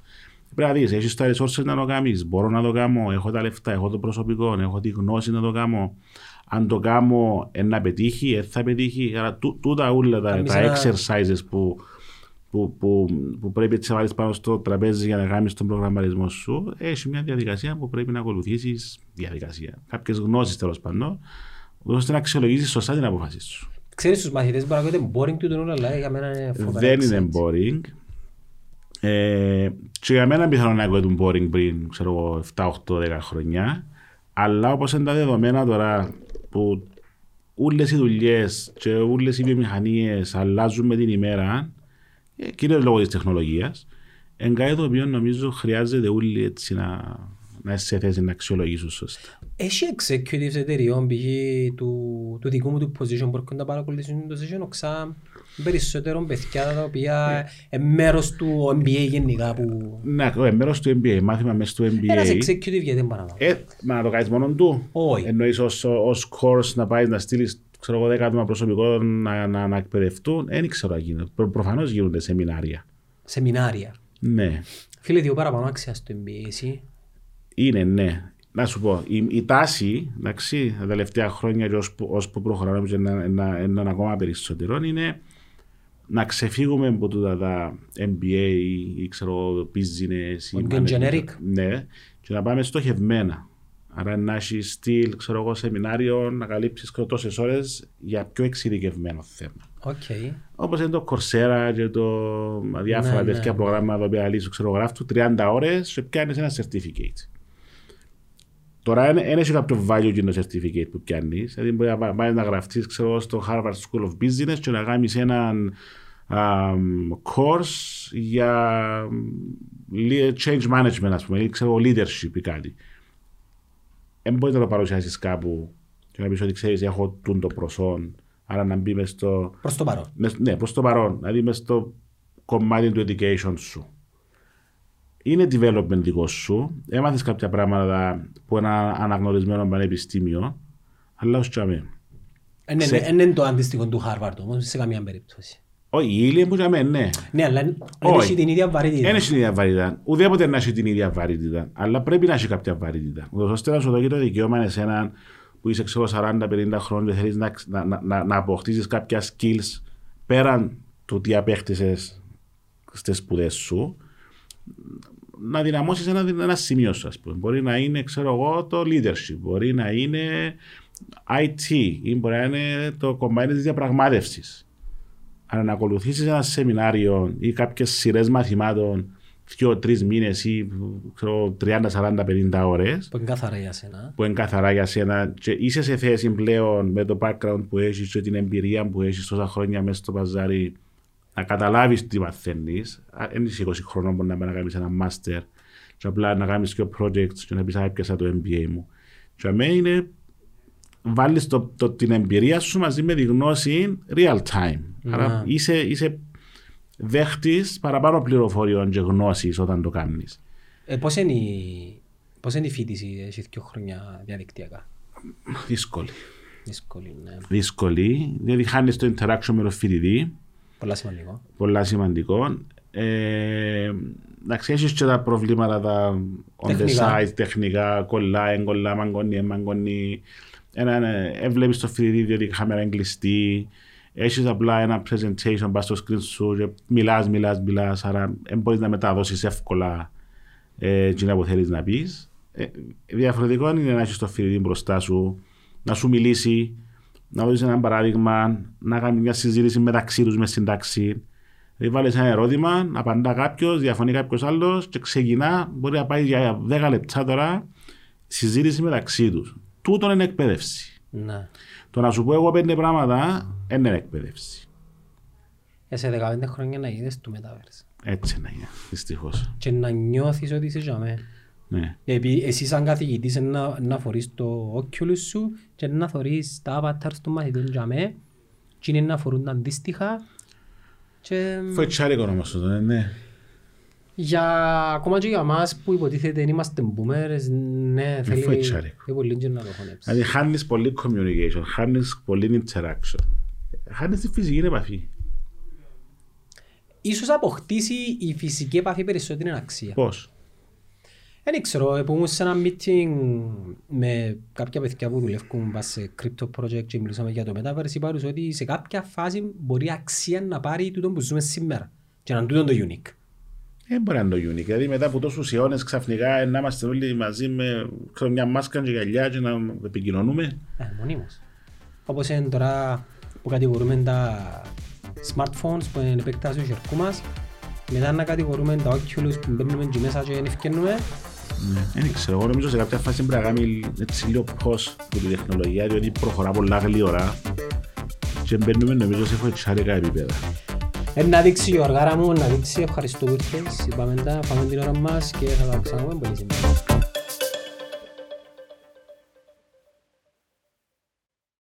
Πρέπει να δεις, έχεις τα resources να το κάνεις, μπορώ να το κάνω, έχω τα λεφτά, έχω το προσωπικό, έχω τη γνώση να το κάνω. Αν το κάνω, ε, να πετύχει, ε, θα πετύχει. Άρα τού- τούτα όλα τα, Κάνεις τα ένα- exercises που, που, που, που πρέπει έτσι να βάλεις πάνω στο τραπέζι για να κάνεις τον προγραμματισμό σου, έχεις μια διαδικασία που πρέπει να ακολουθήσεις, διαδικασία, κάποιες γνώσεις τέλος πάντων, ώστε να αξιολογήσεις σωστά την αποφάση σου. Ξέρεις τους μαθητές μπορεί να ακούγεται boring του τον όλα, αλλά για μένα είναι φοβερά Δεν είναι exciting. boring. Ε, και για μένα πιθανόν να ακούγεται boring πριν, ξέρω εγώ, 7, 8, 10 χρόνια. Αλλά όπως είναι τα δεδομένα τώρα που όλες οι δουλειές και όλες οι βιομηχανίες αλλάζουν με την ημέρα, ε, κυρίως λόγω της τεχνολογίας, εν κάτι το οποίο νομίζω χρειάζεται όλοι έτσι να, να είσαι σε θέση να αξιολογήσουν σωστά. Έχει executives εταιριών π.χ. του, του δικού μου του position που έρχονται να παρακολουθήσουν το session οξά περισσότερων παιδιά τα οποία είναι μέρος του MBA γενικά που Ναι, ε, μέρος του MBA, μάθημα μέσα στο MBA. ένας executive γιατί δεν παραλάβω. Ε, μα να το κάνεις μόνον του; Όχι. Εννοείς ως, ως course να πάει να στείλεις ξέρω εγώ, δέκα άτομα προσωπικό να, να, να εκπαιδευτούν; Δεν ξέρω αν γίνεται. Προ, προφανώς γίνονται σεμινάρια. Σεμινάρια. Ναι. Φίλε, δύο παραπάνω άξιας στο MBA εσύ. Είναι, ναι. Να σου πω, η, η τάση εντάξει, τα τελευταία χρόνια και ώσπου, ώσπου προχωράμε και ένα, ένα, έναν ακόμα περισσότερο είναι να ξεφύγουμε από τούτα τα MBA ή ξέρω business. ή Ότι είναι management. generic. Ναι, και να πάμε στοχευμένα. Άρα να έχεις στυλ, ξέρω εγώ, σεμινάριο, να καλύψεις τόσες ώρες για πιο εξειδικευμένο θέμα. Οκ. Όπως είναι το Coursera και το διάφορα Ναι, τέτοια ναι. προγράμματα που λύσουν ξέρω γράφτου 30 ώρες και πιάνεις ένα certificate. Τώρα δεν έχει κάποιο value εκείνο το certificate που πιάνεις. Δηλαδή μπορεί να πά- πάει να γραφτείς στο Harvard School of Business και να κάνει έναν α, course για λι- change management, ας πούμε, ή ξέρω leadership ή κάτι. Δεν μπορείς να το παρουσιάσεις κάπου και να πεις ότι ξέρεις, έχω τούν το προσόν. Άρα να μπει μες στο. Προς το παρόν. μες- ναι, προς το παρόν. Δηλαδή μες στο κομμάτι του education σου. Είναι development δικό σου. Έμαθες κάποια πράγματα που ένα αναγνωρισμένο πανεπιστήμιο. Αλλά ως τσαμέ. Ε, ναι, Ξέ- ναι, Είναι το αντίστοιχο του Harvard όμως, σε καμία περίπτωση. Όχι, η ύλη που τσαμέ, ναι. Ναι, αλλά δεν Όχι. έχει την ίδια βαρύτητα. Δεν έχει την ίδια βαρύτητα. Ουδέποτε να έχει την ίδια βαρύτητα. Αλλά πρέπει να έχει κάποια βαρύτητα. Ούτως ώστε να σου δώσει το δικαίωμα εσένα που είσαι ξέρω 40-50 χρόνια και θέλεις να, να, να, να, να αποκτήσεις κάποια skills πέραν του τι απέκτησες στις σπουδές σου. Να δυναμώσεις ένα, ένα σημείο σου, ας πούμε. Μπορεί να είναι, ξέρω εγώ, το leadership. Μπορεί να είναι IT ή μπορεί να είναι το κομμάτι της διαπραγμάτευσης. Αλλά να ακολουθήσεις ένα σεμινάριο ή κάποιες σειρές μαθημάτων δύο-τρεις μήνες ή ξέρω, 30, 40, 50 ώρες Που είναι καθαρά για σένα. που είναι καθαρά για σένα και είσαι σε θέση πλέον με το background που έχεις και την εμπειρία που έχεις τόσα χρόνια μέσα στο παζάρι να καταλάβεις τι μαθαίνεις. Δεν είσαι 20 χρονών που να πάει να κάνεις ένα master και απλά να κάνεις και projects και να πεις Α, έπιασα το MBA μου. Και αμέ είναι βάλεις το, το, την εμπειρία σου μαζί με τη γνώση real time. Άρα είσαι, είσαι δέχτης παραπάνω πληροφοριών και γνώσης όταν το κάνεις. Ε, πώς, είναι η... πώς είναι η φοιτηση, έχει δύο χρόνια διαδικτυακά; Δύσκολη. Δύσκολη, ναι. Δύσκολη, διότι χάνεις το interaction με το φοιτητή, Πολλά σημαντικό. πολλά σημαντικό. Ε, εντάξει, έχεις και τα προβλήματα τα on the Τεχνικά. side, τεχνικά, κολλάει, κολλά, μαγκώνει, μαγκώνει. Ένα, ε, βλέπεις το φοιτητή διότι η κάμερα είναι κλειστή. Έχεις απλά ένα presentation πας στο screen σου και μιλάς, μιλάς, μιλάς, άρα δεν μπορείς να μεταδώσεις εύκολα ε, εκείνα που θέλεις να πεις. Ε, διαφορετικό είναι να έχεις το φοιτητή μπροστά σου, να σου μιλήσει, να δώσεις ένα παράδειγμα, να κάνεις μια συζήτηση μεταξύ τους μες στην τάξη. Δηλαδή βάλεις ένα ερώτημα, απαντά κάποιος, διαφωνεί κάποιος άλλος και ξεκινά, μπορεί να πάει για 10 λεπτά τώρα, συζήτηση μεταξύ τους. Τούτο είναι εκπαίδευση. Ναι. Το να σου πω εγώ πέντε πράγματα δεν είναι εκπαίδευση. Ε, σε 15 χρόνια να είδες το Metaverse. Έτσι να είναι, δυστυχώς. Και να νιώθεις ότι είσαι για μέ. Ναι. Επειδή εσύ σαν καθηγητής είναι να, να φορείς το Oculus σου και να φορείς τα avatars των μαθητών για μέ και είναι να φορούν τα αντίστοιχα και Φοητσάρικο όμως αυτό, ναι, ναι. για, ακόμα και για μας που υποτίθεται είμαστε boomers, ναι, θέλει, φοητσάρικο. θέλει πολύ και να το χωνέψεις. Δηλαδή χάνεις πολύ communication, χάνεις πολύ interaction. Χάνεις τη φυσική επαφή. Ίσως αποκτήσει η φυσική επαφή περισσότερη αξία. Πώς; Δεν ξέρω, που ήμουν σε ένα meeting με κάποια παιδιά που δουλεύουν πας σε crypto project και μιλούσαμε για το Metaverse, είπα τους ότι σε κάποια φάση μπορεί αξία να πάρει τούτο που ζούμε σήμερα και να είναι τούτο το unique. Δεν μπορεί να είναι το unique. Δηλαδή μετά από τόσους αιώνες ξαφνικά ε, να είμαστε όλοι μαζί με ξέρω, μια μάσκα και γυαλιά και να επικοινωνούμε. Ε, μονίμως. Όπως είναι τώρα που κατηγορούμε τα smartphones που είναι επέκταση του χερκού μας, μετά να κατηγορούμε τα Oculus που μπαίνουμε και μέσα και δεν ευκαινούμε, Ναι. Δεν ξέρω, εγώ νομίζω σε κάποια φάση πρέπει να κάνει έτσι λίγο πώς που τη τεχνολογία, διότι προχωρά πολλά γλυόρα και μπαίνουμε νομίζω σε φοητσάρικα επίπεδα. Ε, να δείξει η οργάρα μου, να δείξει ευχαριστώ που ήρθες, είπαμε τα, πάμε την ώρα μας και θα τα ξαναπούμε πολύ σύντομα.